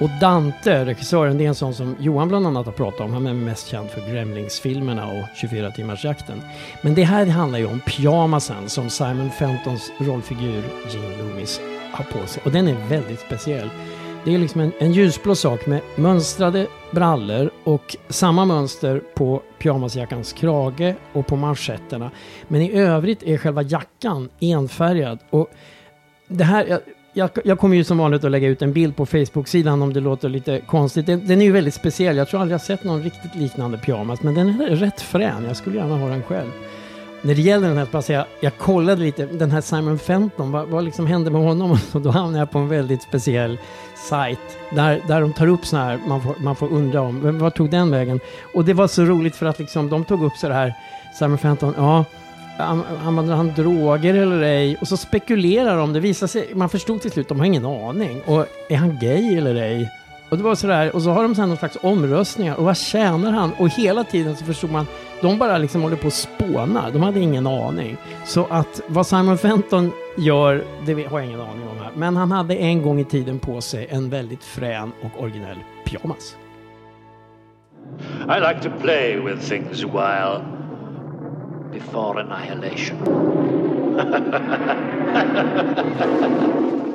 Och Dante, regissören, det är en sån som Johan bland annat har pratat om. Han är mest känd för Gremlings-filmerna och 24-timmarsjakten. Men det här handlar ju om pyjamasen som Simon Fentons rollfigur Gene Loomis har på sig. Och den är väldigt speciell. Det är liksom en, en ljusblå sak med mönstrade brallor och samma mönster på pyjamasjackans krage och på manschetterna. Men i övrigt är själva jackan enfärgad. Och det här, jag, jag, jag kommer ju som vanligt att lägga ut en bild på Facebook-sidan om det låter lite konstigt. Den, den är ju väldigt speciell. Jag tror aldrig jag sett någon riktigt liknande pyjamas. Men den är rätt frän. Jag skulle gärna ha den själv. När det gäller den här, bara säga, jag kollade lite, den här Simon Fenton, vad, vad liksom hände med honom? Och då hamnade jag på en väldigt speciell sajt där, där de tar upp sådana här, man får, man får undra om, vem, vad tog den vägen? Och det var så roligt för att liksom, de tog upp så här, Simon Fenton, ja, använder han droger eller ej? Och så spekulerar de, det visar sig, man förstod till slut, de har ingen aning. Och är han gay eller ej? Och det var sådär, och så har de sen någon slags omröstningar, och vad tjänar han? Och hela tiden så förstod man, de bara liksom håller på att spåna, de hade ingen aning. Så att vad Simon Fenton gör, det har jag ingen aning om här. Men han hade en gång i tiden på sig en väldigt frän och originell pyjamas. I like to play with things a while before annihilation.